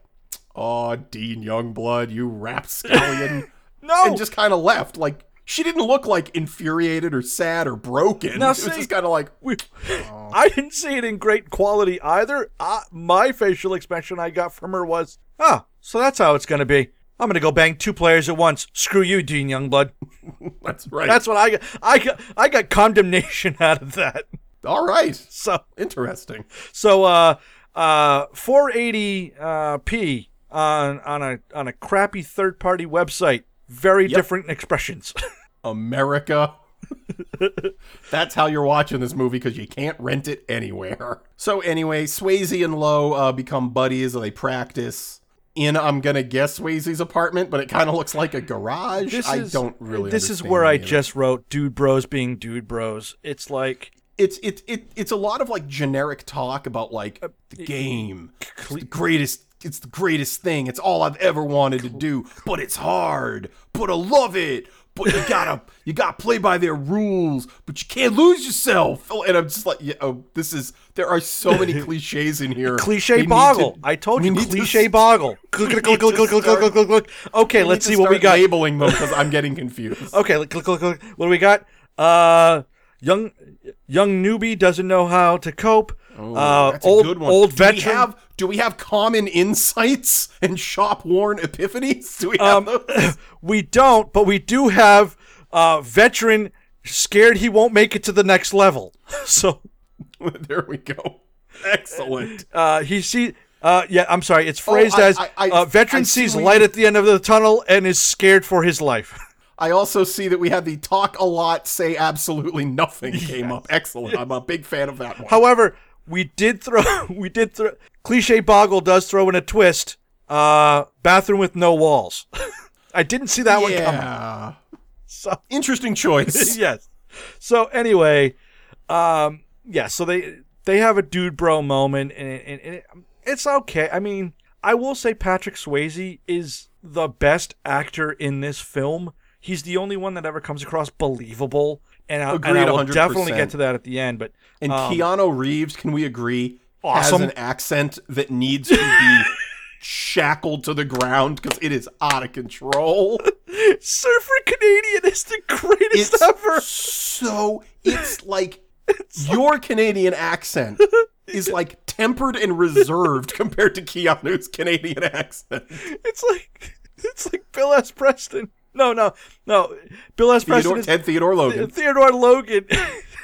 "Oh, Dean Youngblood, you rapscallion," no. and just kind of left. Like she didn't look like infuriated or sad or broken. Now, it was just kind of like, We, I didn't see it in great quality either. Uh, my facial expression I got from her was, "Ah, so that's how it's going to be. I'm going to go bang two players at once. Screw you, Dean Youngblood." "That's right." That's what I got. I got. I got condemnation out of that. all right. So, Interesting. so uh, uh, 480 uh, p on on a on a crappy third party website. Very different expressions. America. That's how you're watching this movie because you can't rent it anywhere. So anyway, Swayze and Lowe uh, become buddies. They practice in I'm gonna guess Swayze's apartment, but it kind of looks like a garage. This I is, don't really. This is where I it. just wrote dude bros being dude bros. It's like It's it, it it's a lot of like generic talk about like Uh, the game. It's the greatest. It's the greatest thing. It's all I've ever wanted to do, but it's hard. But I love it. But you gotta you gotta play by their rules. But you can't lose yourself. Oh, And I'm just like, yeah, oh, this is. There are so many cliches in here. cliche We boggle. to- I told you, need to cliche boggle. Click, click, click, need click, to click, click, start- click, click, click. Okay, let's see what we got. Labeling them because I'm getting confused. Okay, click, click, click, click. What do we got? Uh, young young newbie doesn't know how to cope. uh, That's a old good one. old do We veteran. have, do we have common insights and shop worn epiphanies? Do we have Um, those? we don't, but we do have uh, veteran scared he won't make it to the next level. So there we go. Excellent. uh, he see. Uh, yeah, I'm sorry. It's phrased Oh, I- as I- I- uh, veteran sees light at the end of the tunnel and is scared for his life. I also see that we had the talk a lot, say absolutely nothing came up. Excellent. I'm a big fan of that one. However, we did throw. We did throw. Cliche Boggle does throw in a twist. Uh, bathroom with no walls. I didn't see that one coming. yeah. So Interesting choice. yes. So anyway, um, yeah. So they they have a dude bro moment, and, and, and it, it's okay. I mean, I will say Patrick Swayze is the best actor in this film. He's the only one that ever comes across believable, and I, and I Agreed, will 100%. definitely get to that at the end. But And um, Keanu Reeves, can we agree, Awesome. has an accent that needs to be shackled to the ground because it is out of control. Surfer Canadian is the greatest It's ever. so it's like your Canadian accent is like tempered and reserved compared to Keanu's Canadian accent. It's like it's like Bill S. Preston. No, no, no. Bill S. Preston Theodore, is Ted Theodore Logan. Theodore Logan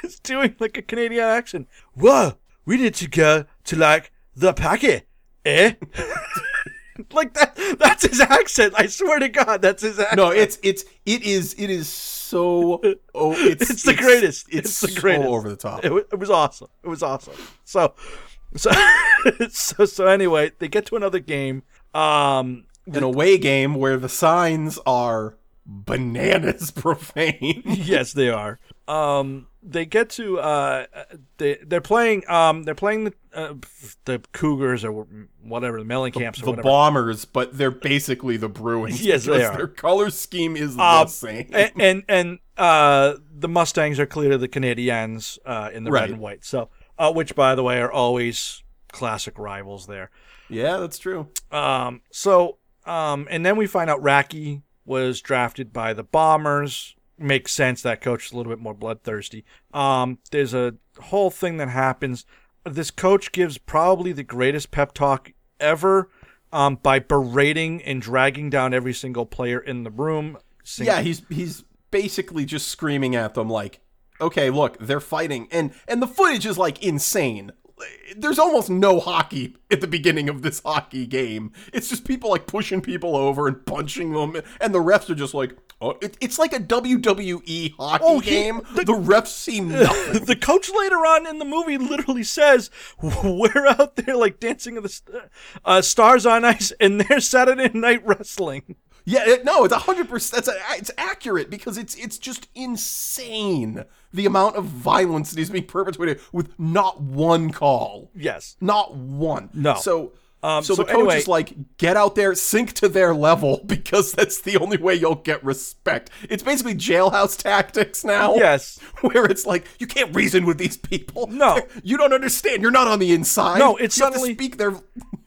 is doing like a Canadian accent. Whoa, we need to go to like the packet, eh? like that. That's his accent. I swear to God, that's his accent. No, it's it's it is it is so oh it's It's the greatest. It's, It's the so greatest. over the top. It, it was awesome. It was awesome. So, so, so, so anyway, they get to another game. Um, An away game where the signs are bananas profane. yes, they are. Um, they get to uh, they they're playing um they're playing the uh, the Cougars or whatever the Mellencamps or the whatever. bombers, but they're basically the Bruins. Yes, they because are. Their color scheme is Uh, the same. and and, and uh, the Mustangs are clearly the Canadiens uh, in the red and white. So, uh, which by the way are always classic rivals there. yeah, that's true. Um, so, um, and then we find out Racki was drafted by the Bombers. Makes sense. That coach is a little bit more bloodthirsty. Um, there's a whole thing that happens. This coach gives probably the greatest pep talk ever um, by berating and dragging down every single player in the room. Sing- Yeah, he's he's basically just screaming at them like, "Okay, look, they're fighting." And and the footage is like insane. There's almost no hockey at the beginning of this hockey game. It's just people like pushing people over and punching them, and the refs are just like, "Oh, it, it's like a WWE hockey Oh, he- game." the- The, refs see nothing. the coach later on in the movie literally says, "We're out there like dancing of the uh, stars on ice, and they're Saturday Night Wrestling." Yeah, it, no, it's a hundred percent. That's a, it's accurate because it's it's just insane the amount of violence that is being perpetrated with not one call, Yes. not one. No. So, Um, so, so the coach anyway- is like, get out there, sink to their level because that's the only way you'll get respect. It's basically jailhouse tactics now. Yes. where it's like you can't reason with these people. No. They're- you don't understand. You're not on the inside. No, it's you have to suddenly- speak their.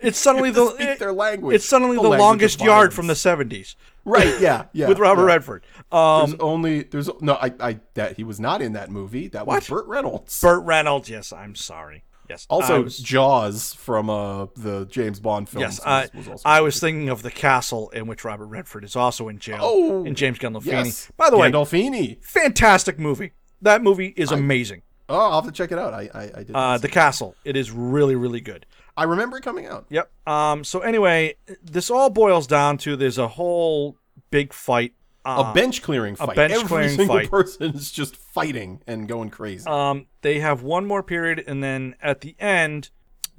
It's suddenly the speak it- their language. It's suddenly the, The longest yard from the '70s Right. Yeah. Yeah. with Robert yeah. Redford. Um, There's only there's no I I that he was not in that movie. That was What? Burt Reynolds. Burt Reynolds. Yes, I'm sorry. Yes. Also was, Jaws from uh the James Bond films. yes. was, I, was also I was thinking of the castle in which Robert Redford is also in jail. Oh, and James Gandolfini. yes. By the way, Gandolfini. fantastic movie. That movie is amazing. Oh, I'll have to check it out. I I, I did. Uh, the castle. It is really, really good. I remember it coming out. Yep. Um. So anyway, this all boils down to there's a whole big fight. A Uh, bench clearing fight. bench Every clearing single fight. person is just fighting and going crazy. Um, they have one more period, and then at the end,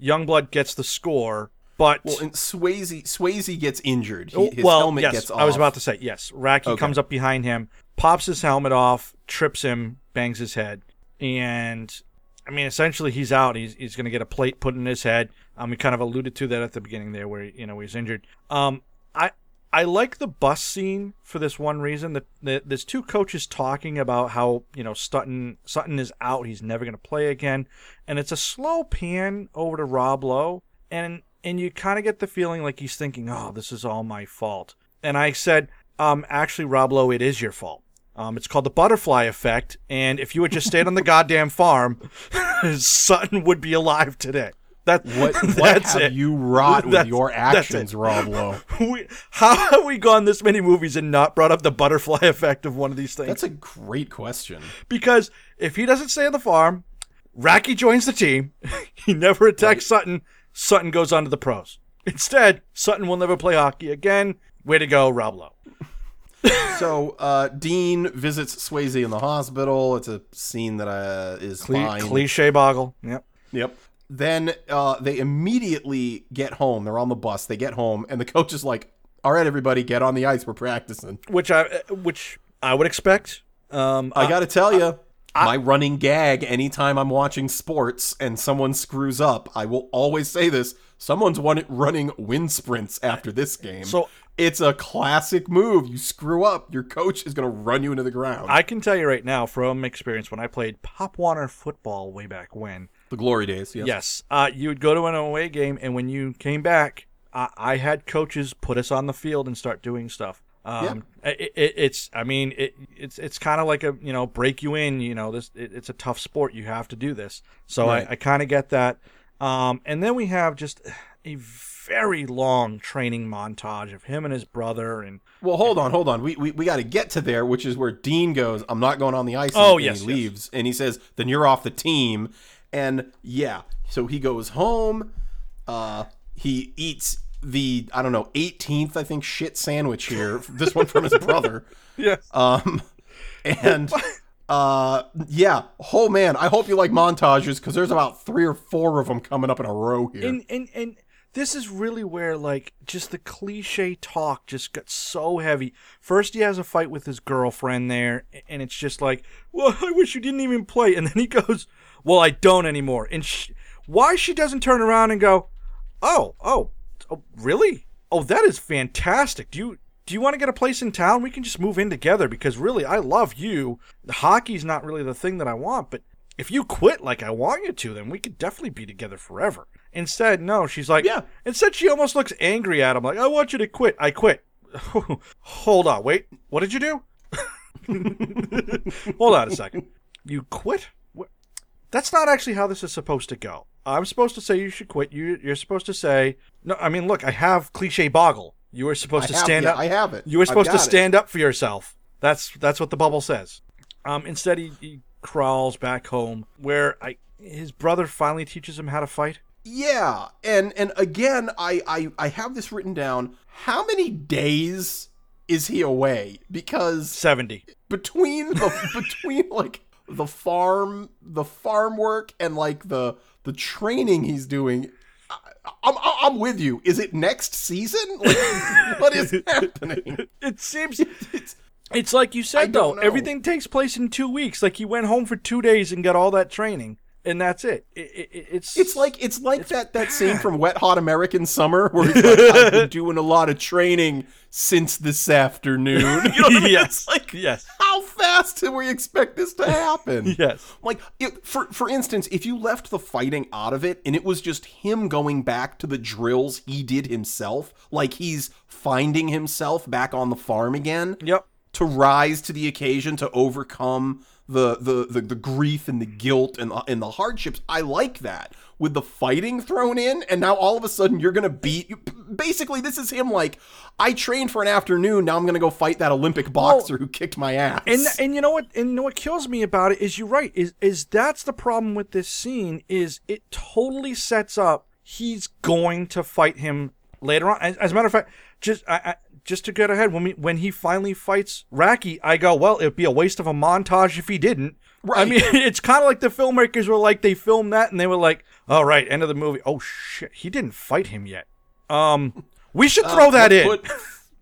Youngblood gets the score. But well, and Swayze Swayze gets injured. He, Oh, his well, helmet yes, gets off. I was about to say yes. Racki Okay. comes up behind him, pops his helmet off, trips him, bangs his head, and I mean, essentially, he's out. He's he's going to get a plate put in his head. Um, we kind of alluded to that at the beginning there, where you know he's injured. Um, I I like the bus scene for this one reason that, that there's two coaches talking about how you know Sutton Sutton is out. He's never going to play again, and it's a slow pan over to Rob Lowe, and and you kind of get the feeling like he's thinking, oh, this is all my fault. And I said, um, actually, Rob Lowe, it is your fault. Um, it's called the butterfly effect, and if you had just stayed on the goddamn farm, Sutton would be alive today. That What, what have it. you wrought with That's- your actions, Rob Lowe? We, how have we gone this many movies and not brought up the butterfly effect of one of these things? That's a great question. because if he doesn't stay on the farm, Racki joins the team. he never attacks Sutton. Sutton goes on to the pros. Instead, Sutton will never play hockey again. Way to go, Rob Lowe. So uh, Dean visits Swayze in the hospital. It's a scene that uh, is Cli- fine. cliche boggle. Yep. Yep. Then uh, they immediately get home. They're on the bus. They get home, and the coach is like, "All right, everybody, get on the ice. We're practicing." Which I which I would expect. Um, I got to tell you, my running gag anytime I'm watching sports and someone screws up, I will always say this: someone's running wind sprints after this game. So- it's a classic move. You screw up, your coach is going to run you into the ground. I can tell you right now from experience when I played Pop Warner football way back when. The glory days. Yes. Yes, uh, you would go to an away game, and when you came back, I, I had coaches put us on the field and start doing stuff. Um, it, it, it's, I mean, it, it's it's kind of like a you know break you in. You know, this it, it's a tough sport. You have to do this. So Right. I, I kind of get that. Um, and then we have just a very long training montage of him and his brother, and Well, hold on, hold on. We we, we got to get to there, which is where Dean goes, "I'm not going on the ice." Oh, and yes, he yes. leaves, and he says, "Then you're off the team." And yeah, so he goes home. Uh, he eats the I don't know 18th I think shit sandwich here. this one from his brother. yes, Um, and uh, yeah. Oh man, I hope you like montages because there's about three or four of them coming up in a row here. and and and this is really where like just the cliche talk just got so heavy. First, he has a fight with his girlfriend there, and it's just like, "Well, I wish you didn't even play." And then he goes, "Well, I don't anymore." And sh- why she doesn't turn around and go, "Oh, oh, oh, really? Oh, that is fantastic. Do you?" Do you want to get a place in town? We can just move in together because really, I love you. The hockey's not really the thing that I want, but if you quit like I want you to, then we could definitely be together forever. Instead, no, she's like, Yeah. Instead, she almost looks angry at him, like, I want you to quit. I quit. Hold on, wait. What did you do? Hold on a second. You quit? That's not actually how this is supposed to go. I'm supposed to say you should quit. You, you're supposed to say, no, I mean, look, I have cliche boggle. You were supposed I to have- stand yeah, up. I have it. You were supposed to got it. stand up for yourself. That's that's what the bubble says. Um, instead, he, he crawls back home, where I his brother finally teaches him how to fight. Yeah, and and again, I I I have this written down. How many days is he away? Because Seventy. between the between like the farm, the farm work, and like the the training he's doing. I'm I'm with you. Is it next season? Like, what is happening? It seems It's, it's like you said though. know. Everything takes place in two weeks. Like he went home for two days and got all that training, and that's it. It- it- it- it's it's like it's like that that scene from Wet Hot American Summer where he's like, I've been doing a lot of training since this afternoon. You know what I mean? yes, It's like yes, how fast do we expect this to happen? yes. Like, it, for for instance, if you left the fighting out of it and it was just him going back to the drills he did himself, like he's finding himself back on the farm again Yep. to rise to the occasion to overcome the the the, the grief and the guilt and the, and the hardships. I like that with the fighting thrown in, and now all of a sudden you're gonna beat. You, basically, this is him like, I trained for an afternoon. Now I'm gonna go fight that Olympic boxer who kicked my ass. And and you know what? And you know what kills me about it is you're right. Is is that's the problem with this scene? Is it totally sets up he's going to fight him later on. As, as a matter of fact, just I, I, just to get ahead, when we when he finally fights Racki, I go, well, it'd be a waste of a montage if he didn't. I mean, it's kind of like the filmmakers were like, they filmed that and they were like, all right, end of the movie. Oh shit, he didn't fight him yet. Um, we should throw that in. Uh, Put,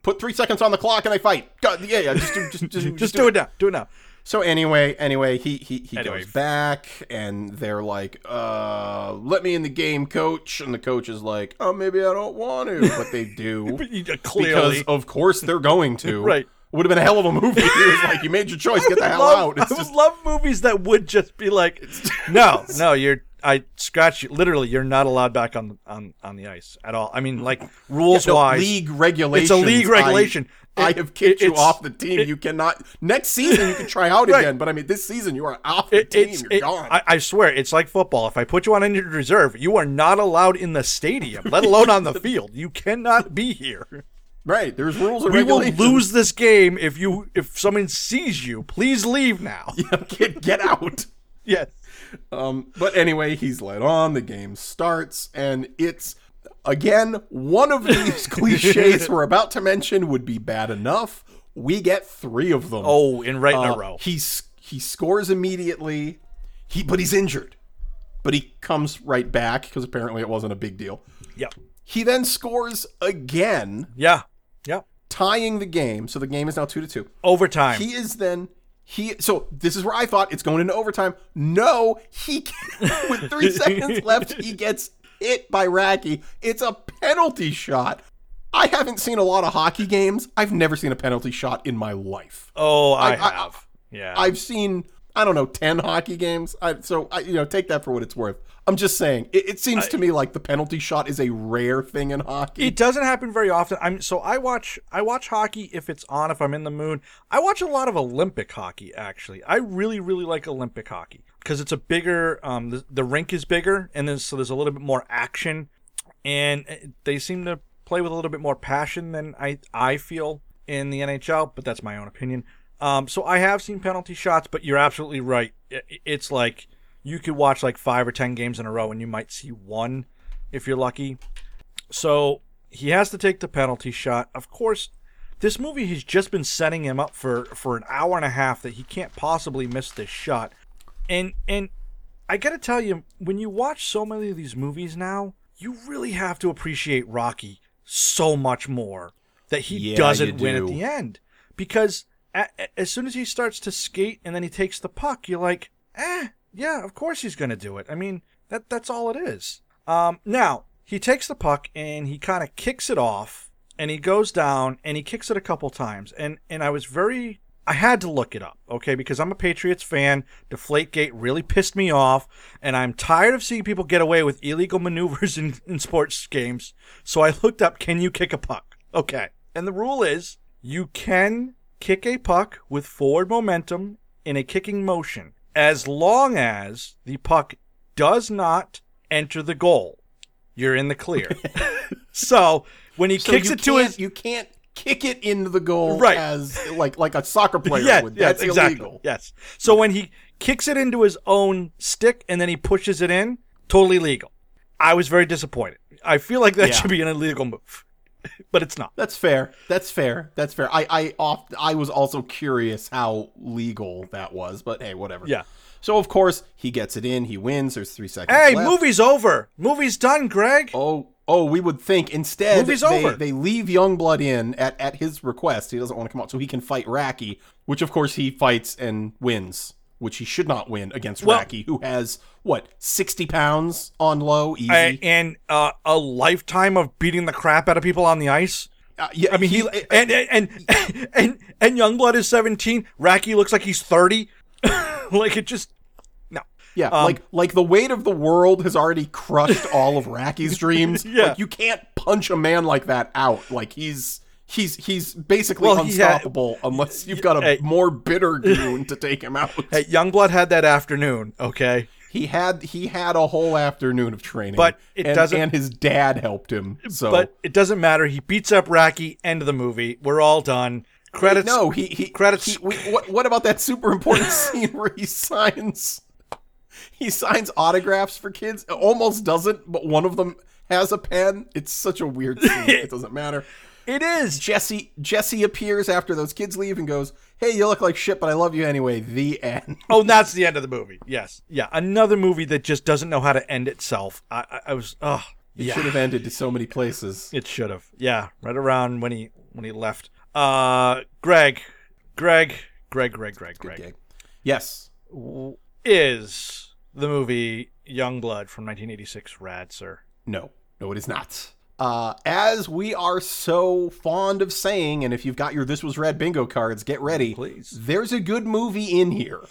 put three seconds on the clock and they fight. God, yeah, yeah. Just do, just, just, just do it now. Do it now. So anyway, anyway, he he, he Anyway. goes back, and they're like, "Uh, let me in the game, coach." And the coach is like, "Oh, maybe I don't want to," but they do Clearly, because, of course, they're going to. Right. Would have been a hell of a movie. It was like, "You made your choice. Get the hell love, out." It's I just love movies that would just be like, no, no, you're I scratch you. Literally, you're not allowed back on on on the ice at all. I mean, like rules No, wise, league regulation. It's a league regulation. I, I have kicked you off the team. it- you cannot. Next season, you can try out Right. again. But I mean, this season, you are off the It, team. it's, You're it- gone. I, I swear, it's like football. If I put you on injured reserve, you are not allowed in the stadium, let alone on the field. You cannot be here. right. There's rules and We will lose this game if you if someone sees you. Please leave now. Yeah, get, get out. Yes. Um, but anyway, he's led on. The game starts, and it's again one of these cliches we're about to mention would be bad enough. We get three of them. Oh, in right in Uh, a row. He's he scores immediately. He but he's injured. But he comes right back because apparently it wasn't a big deal. Yep. He then scores again, Yeah. Yep. tying the game. So the game is now two to two. Overtime. He is then he. So this is where I thought it's going into overtime. No, he with three seconds left, he gets hit by Racki. It's a penalty shot. I haven't seen a lot of hockey games. I've never seen a penalty shot in my life. oh, I, I- I- have. yeah. I've seen I don't know ten hockey games. I, so I, you know, take that for what it's worth. I'm just saying. It, it seems to me like the penalty shot is a rare thing in hockey. It doesn't happen very often. I'm so I watch I watch hockey if it's on if I'm in the mood. I watch a lot of Olympic hockey actually. I really really like Olympic hockey because it's a bigger um the, the rink is bigger and then so there's a little bit more action and uh, they seem to play with a little bit more passion than I I feel in the NHL, but that's my own opinion. Um so I have seen penalty shots, but you're absolutely right. It's like you could watch like 5 or 10 games in a row and you might see one if you're lucky. So he has to take the penalty shot. Of course, this movie has just been setting him up for for an hour and a half that he can't possibly miss this shot. And and I got to tell you, when you watch so many of these movies now, you really have to appreciate Rocky so much more that he Yeah, doesn't you win at the end because as soon as he starts to skate and then he takes the puck, you're like, eh, yeah, of course he's gonna do it. I mean, that that's all it is. Um, now he takes the puck and he kind of kicks it off, and he goes down and he kicks it a couple times, and and I was very. I had to look it up, okay, because I'm a Patriots fan. Deflategate really pissed me off, and I'm tired of seeing people get away with illegal maneuvers in, in sports games. So I looked up, can you kick a puck? Okay. And the rule is you can kick a puck with forward momentum in a kicking motion as long as the puck does not enter the goal. You're in the clear. so when he So kicks it to his you can't kick it into the goal Right. as like like a soccer player yes, would. yes, That's exactly. illegal. Yes. So when he kicks it into his own stick and then he pushes it in, totally legal. I was very disappointed. I feel like that Yeah. should be an illegal move, but it's not. That's fair. That's fair. That's fair. I I off I was also curious how legal that was, but hey, whatever. Yeah. So of course he gets it in. He wins. There's three seconds. Hey, left. movie's over. Movie's done, Greg. Oh, oh, we would think instead Movie's they, over. they leave Youngblood in at, at his request. He doesn't want to come out, so he can fight Racki, which of course he fights and wins, which he should not win against Well- Racki, who has what sixty pounds on Lowe, easy. And uh, a lifetime of beating the crap out of people on the ice. Uh, yeah, I mean, he, and, and and and and Youngblood is seventeen. Racki looks like he's thirty. like it just no. Yeah, Um, like like the weight of the world has already crushed all of Racki's dreams. Yeah. Like you can't punch a man like that out. Like he's he's he's basically Well, he had- unstoppable unless you've got a Hey. more bitter goon to take him out. Hey, Youngblood had that afternoon. Okay. He had he had a whole afternoon of training, But it and, doesn't- And his dad helped him. So But it doesn't matter. He beats up Racki. End of the movie. We're all done. Credits. no, he he credits. he- we- what what about that super important scene where he signs he signs autographs for kids? Almost doesn't, but one of them has a pen. It's such a weird scene. it doesn't matter. It is. Jesse Jesse appears after those kids leave and goes, "Hey, you look like shit, but I love you anyway." The end. Oh, and that's the end of the movie. Yes. Yeah. Another movie that just doesn't know how to end itself. I, I, I was. Oh, It yeah. should have ended to so many places. It should have. Yeah. Right around when he when he left. Uh, Greg, Greg, Greg, Greg, Greg, Greg. Yes. Is the movie Youngblood from 1986 rad, sir? No. No, it is not. Uh, as we are so fond of saying, and if you've got your "This Was Red" bingo cards, get ready. Please. There's a good movie in here,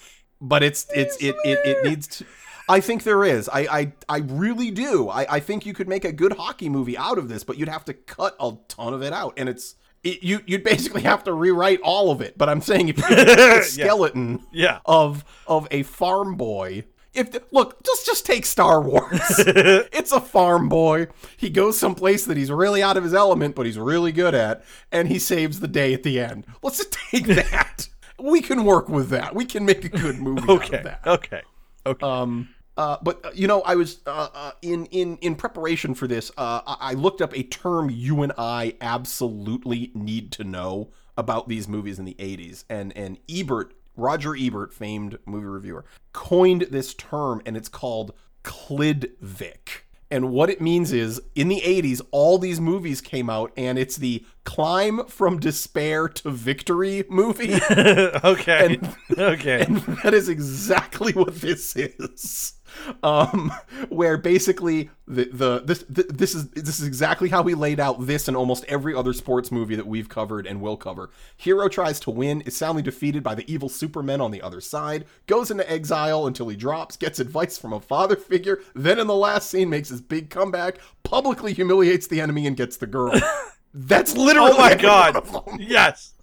but it's it's it it, it needs to. I think there is. I I, I really do. I, I think you could make a good hockey movie out of this, but you'd have to cut a ton of it out, and it's it, you you'd basically have to rewrite all of it. But I'm saying if you could make a skeleton Yeah. of of a farm boy. If the, look, just just take Star Wars. it's a farm boy. He goes someplace that he's really out of his element, but he's really good at, and he saves the day at the end. Let's just take that. we can work with that. We can make a good movie out Okay. of that. Okay. Okay. Um, uh, but uh, you know, I was uh, uh, in in in preparation for this. Uh, I I looked up a term you and I absolutely need to know about these movies in the '80s, and and Ebert, Roger Ebert, famed movie reviewer, coined this term, and it's called Clidvic. And what it means is, in the 80s, all these movies came out, and it's the climb from despair to victory movie. okay. okay. And that is exactly what this is. Um, where basically the the this th- this is this is exactly how we laid out this and almost every other sports movie that we've covered and will cover. Hero tries to win, is soundly defeated by the evil Supermen on the other side, goes into exile until he drops, gets advice from a father figure, then in the last scene makes his big comeback, publicly humiliates the enemy and gets the girl. That's literally oh my god. one of them. Yes.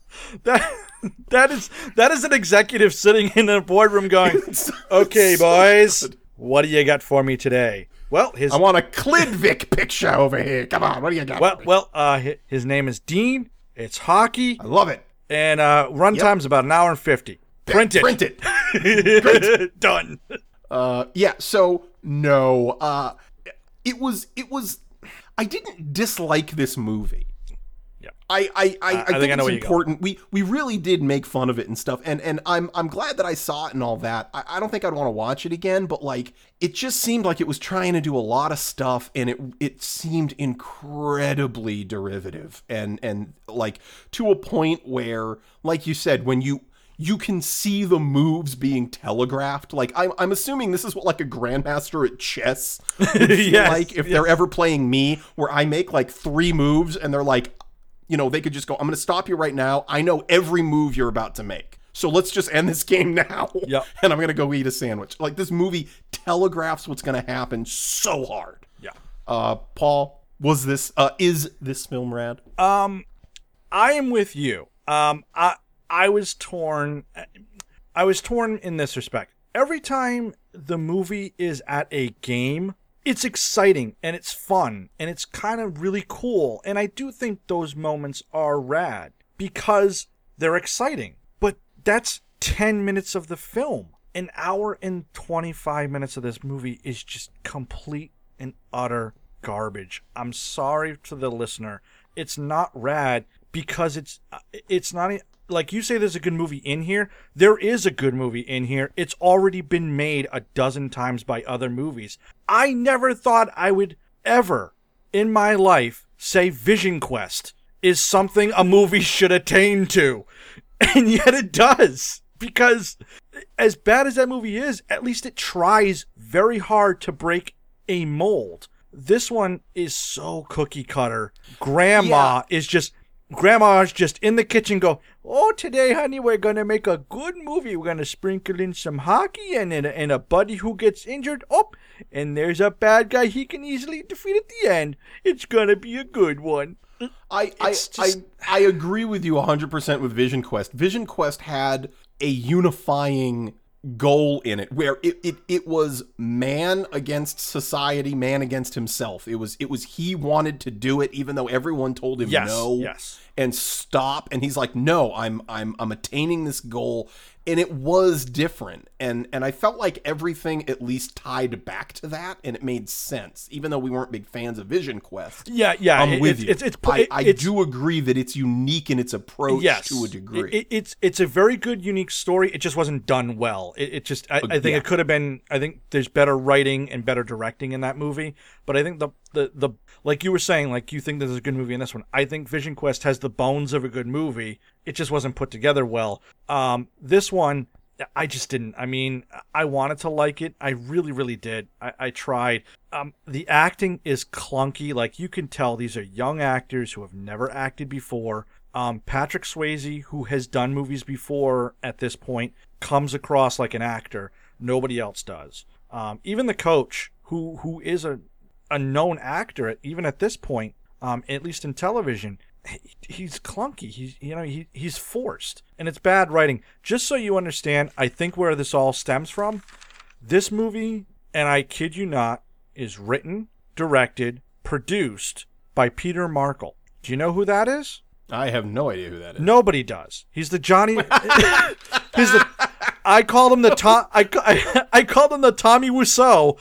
That that is that is an executive sitting in a boardroom going, "Okay, boys, what do you got for me today?" Well, his I want a Clidvic picture over here. Come on, what do you got? well, well, uh, his name is Dean. It's hockey, I love it. and uh, run time's about an hour and fifty. Print it. Print it. Done. Uh, yeah. So no. Uh, it was. It was. I didn't dislike this movie. I I, I, I, I think, think I it's important. We we really did make fun of it and stuff, and and I'm I'm glad that I saw it and all that. I, I don't think I'd want to watch it again, but like it just seemed like it was trying to do a lot of stuff, and it it seemed incredibly derivative, and and like to a point where, like you said, when you you can see the moves being telegraphed. Like I'm, I'm assuming this is what like a grandmaster at chess Yes, like if they're ever playing me, where I make like three moves and they're like, you know, they could just go, I'm going to stop you right now. I know every move you're about to make. So let's just end this game now. Yep. And I'm going to go eat a sandwich. Like this movie telegraphs what's going to happen so hard. Yeah. Uh, Paul, was this, uh, is this film rad? Um, I am with you. Um, I I was torn. I was torn in this respect. Every time the movie is at a game, it's exciting and it's fun and it's kind of really cool. And I do think those moments are rad because they're exciting. But that's 10 minutes of the film. An hour and 25 minutes of this movie is just complete and utter garbage. I'm sorry to the listener. It's not rad because it's it's not like you say there's a good movie in here. There is a good movie in here. It's already been made a dozen times by other movies. I never thought I would ever in my life say Vision Quest is something a movie should attain to. And yet it does. Because as bad as that movie is, at least it tries very hard to break a mold. This one is so cookie cutter. Grandma is just grandma's just in the kitchen go, "Oh, today, honey, we're going to make a good movie. We're going to sprinkle in some hockey and and a, and a buddy who gets injured. Oh, and there's a bad guy he can easily defeat at the end. It's going to be a good one." I I, just- I I agree with you 100% with Vision Quest. Vision Quest had a unifying goal in it where it, it it was man against society, man against himself. It was it was he wanted to do it even though everyone told him Yes, no yes. and stop and he's like no, I'm I'm I'm attaining this goal and it was different and and I felt like everything at least tied back to that and it made sense even though we weren't big fans of Vision Quest. Yeah, yeah. I'm it- with it's, you. It's, it's, I, I it's- do agree that it's unique in its approach yes, to a degree. It- it's it's a very good, unique story. It just wasn't done well. It, it just I, I think yeah. it could have been. I think there's better writing and better directing in that movie. But I think the the the like you were saying, like you think there's a good movie in this one. I think Vision Quest has the bones of a good movie. It just wasn't put together well. Um, this one. I just didn't. I mean, I wanted to like it. I really, really did. I, I tried. Um, the acting is clunky. Like you can tell, these are young actors who have never acted before. Um, Patrick Swayze, who has done movies before at this point, comes across like an actor. Nobody else does. Um, even the coach, who who is a a known actor, even at this point, um, at least in television, he's clunky. He's you know he he's forced, and it's bad writing. Just so you understand, I think where this all stems from. This movie, and I kid you not, is written, directed, produced by Peter Markle. Do you know who that is? I have no idea who that is. Nobody does. He's the Johnny. he's the. I called him the Tom. I, I, I called him the Tommy Wiseau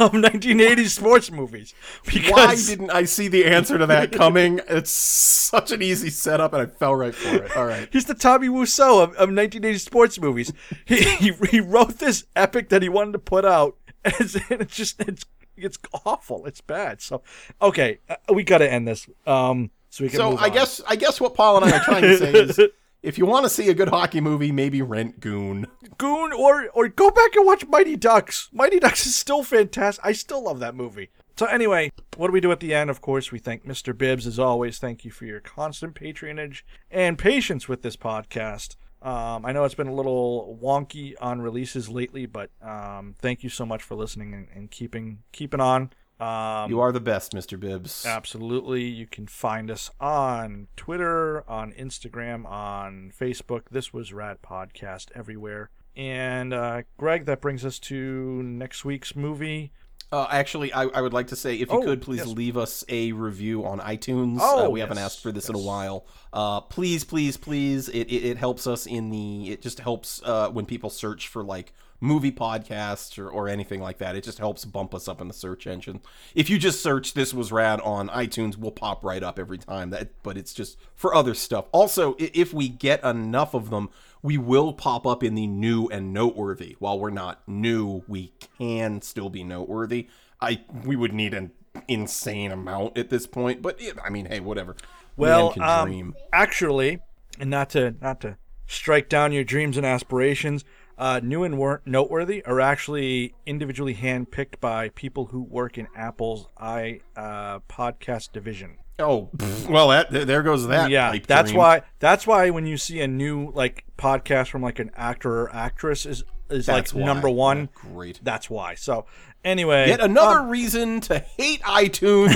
of 1980s sports movies. Because Why didn't I see the answer to that coming? It's such an easy setup, and I fell right for it. All right. He's the Tommy Wiseau of, of 1980s sports movies. He, he he wrote this epic that he wanted to put out, and it's, and it's just it's it's awful. It's bad. So okay, uh, we got to end this. Um, so we can. So I on. guess I guess what Paul and I are trying to say is, if you want to see a good hockey movie, maybe rent Goon. Goon or or go back and watch Mighty Ducks. Mighty Ducks is still fantastic. I still love that movie. So anyway, what do we do at the end? Of course, we thank Mr. Bibbs as always. Thank you for your constant patronage and patience with this podcast. Um, I know it's been a little wonky on releases lately, but um, thank you so much for listening and, and keeping keeping on. Um, You are the best, Mr. Bibbs. Absolutely. You can find us on Twitter, on Instagram, on Facebook. This was Rad Podcast everywhere. And uh, Greg, that brings us to next week's movie. Uh, actually, I, I would like to say, if you Oh, could please yes. leave us a review on iTunes. Oh, uh, we haven't asked for this in a while. Uh, please, please, please. It, it, it helps us in the. It just helps uh, when people search for like movie podcasts or, or anything like that. It just helps bump us up in the search engine. If you just search "This Was Rad" on iTunes, we'll pop right up every time. That, but it's just for other stuff. Also, if we get enough of them, we will pop up in the new and noteworthy. While we're not new, we can still be noteworthy. I we would need an insane amount at this point, but yeah, I mean, hey, whatever. Well, um, actually, and not to not to strike down your dreams and aspirations, uh, new and wor- noteworthy are actually individually handpicked by people who work in Apple's i uh, podcast division. Oh, well, that there- goes that. yeah that's dream. why that's why when you see a new like podcast from like an actor or actress is is That's like why. number one Yeah, great. that's why so anyway Yet another um, reason to hate iTunes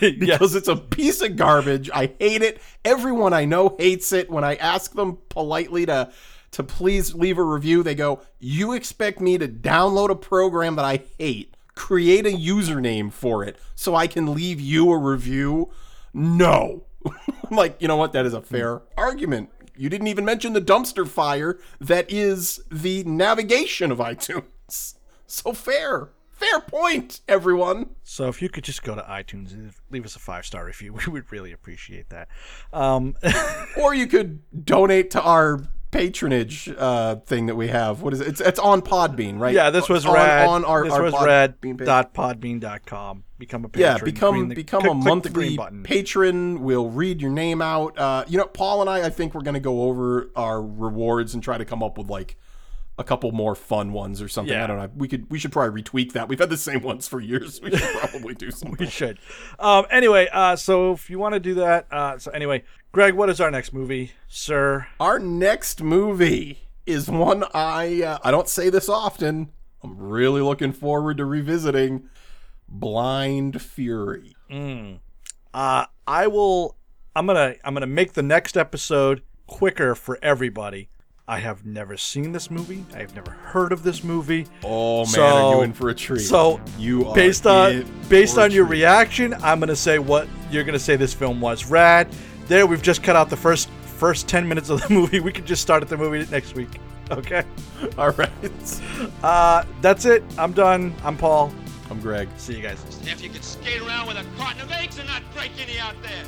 because it's a piece of garbage. I hate it. Everyone I know hates it. When I ask them politely to to please leave a review, they go, "You expect me to download a program that I hate, create a username for it, so I can leave you a review?" No. I'm like, you know what? That is a fair argument. You didn't even mention the dumpster fire that is the navigation of iTunes. So fair. Fair point, everyone. so if you could just go to itunes and leave us a five star review we would really appreciate that um Or you could donate to our patronage uh, thing that we have. What is it? It's, it's on Podbean, right? yeah this was on, rad On our, this our was rad page. dot podbean.com become a patron Yeah, become the- become click- a monthly patron. We'll read your name out. Uh, you know, Paul and I, I think we're gonna go over our rewards and try to come up with like a couple more fun ones or something. Yeah. I don't know. We could we should probably retweak that. We've had the same ones for years. We should probably do something. we should um anyway uh so if you want to do that uh so anyway greg what is our next movie sir Our next movie is one I uh, I don't say this often. I'm really looking forward to revisiting Blind Fury. Mm. uh i will i'm gonna i'm gonna make the next episode quicker for everybody i have never seen this movie. I have never heard of this movie. Oh man, So- are you in for a treat? so you are based on based on your treat. reaction i'm gonna say what you're gonna say this film was. Rad there we've just cut out the first first 10 minutes of the movie. We could just start at the movie next week okay? All right, uh that's it. I'm done. I'm paul. I'm Greg. see you guys. If you could skate around with a carton of eggs and not break any out there.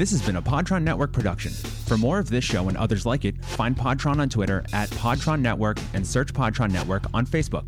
This has been a Podtron Network production. For more of this show and others like it, find Podtron on Twitter at Podtron Network and search Podtron Network on Facebook.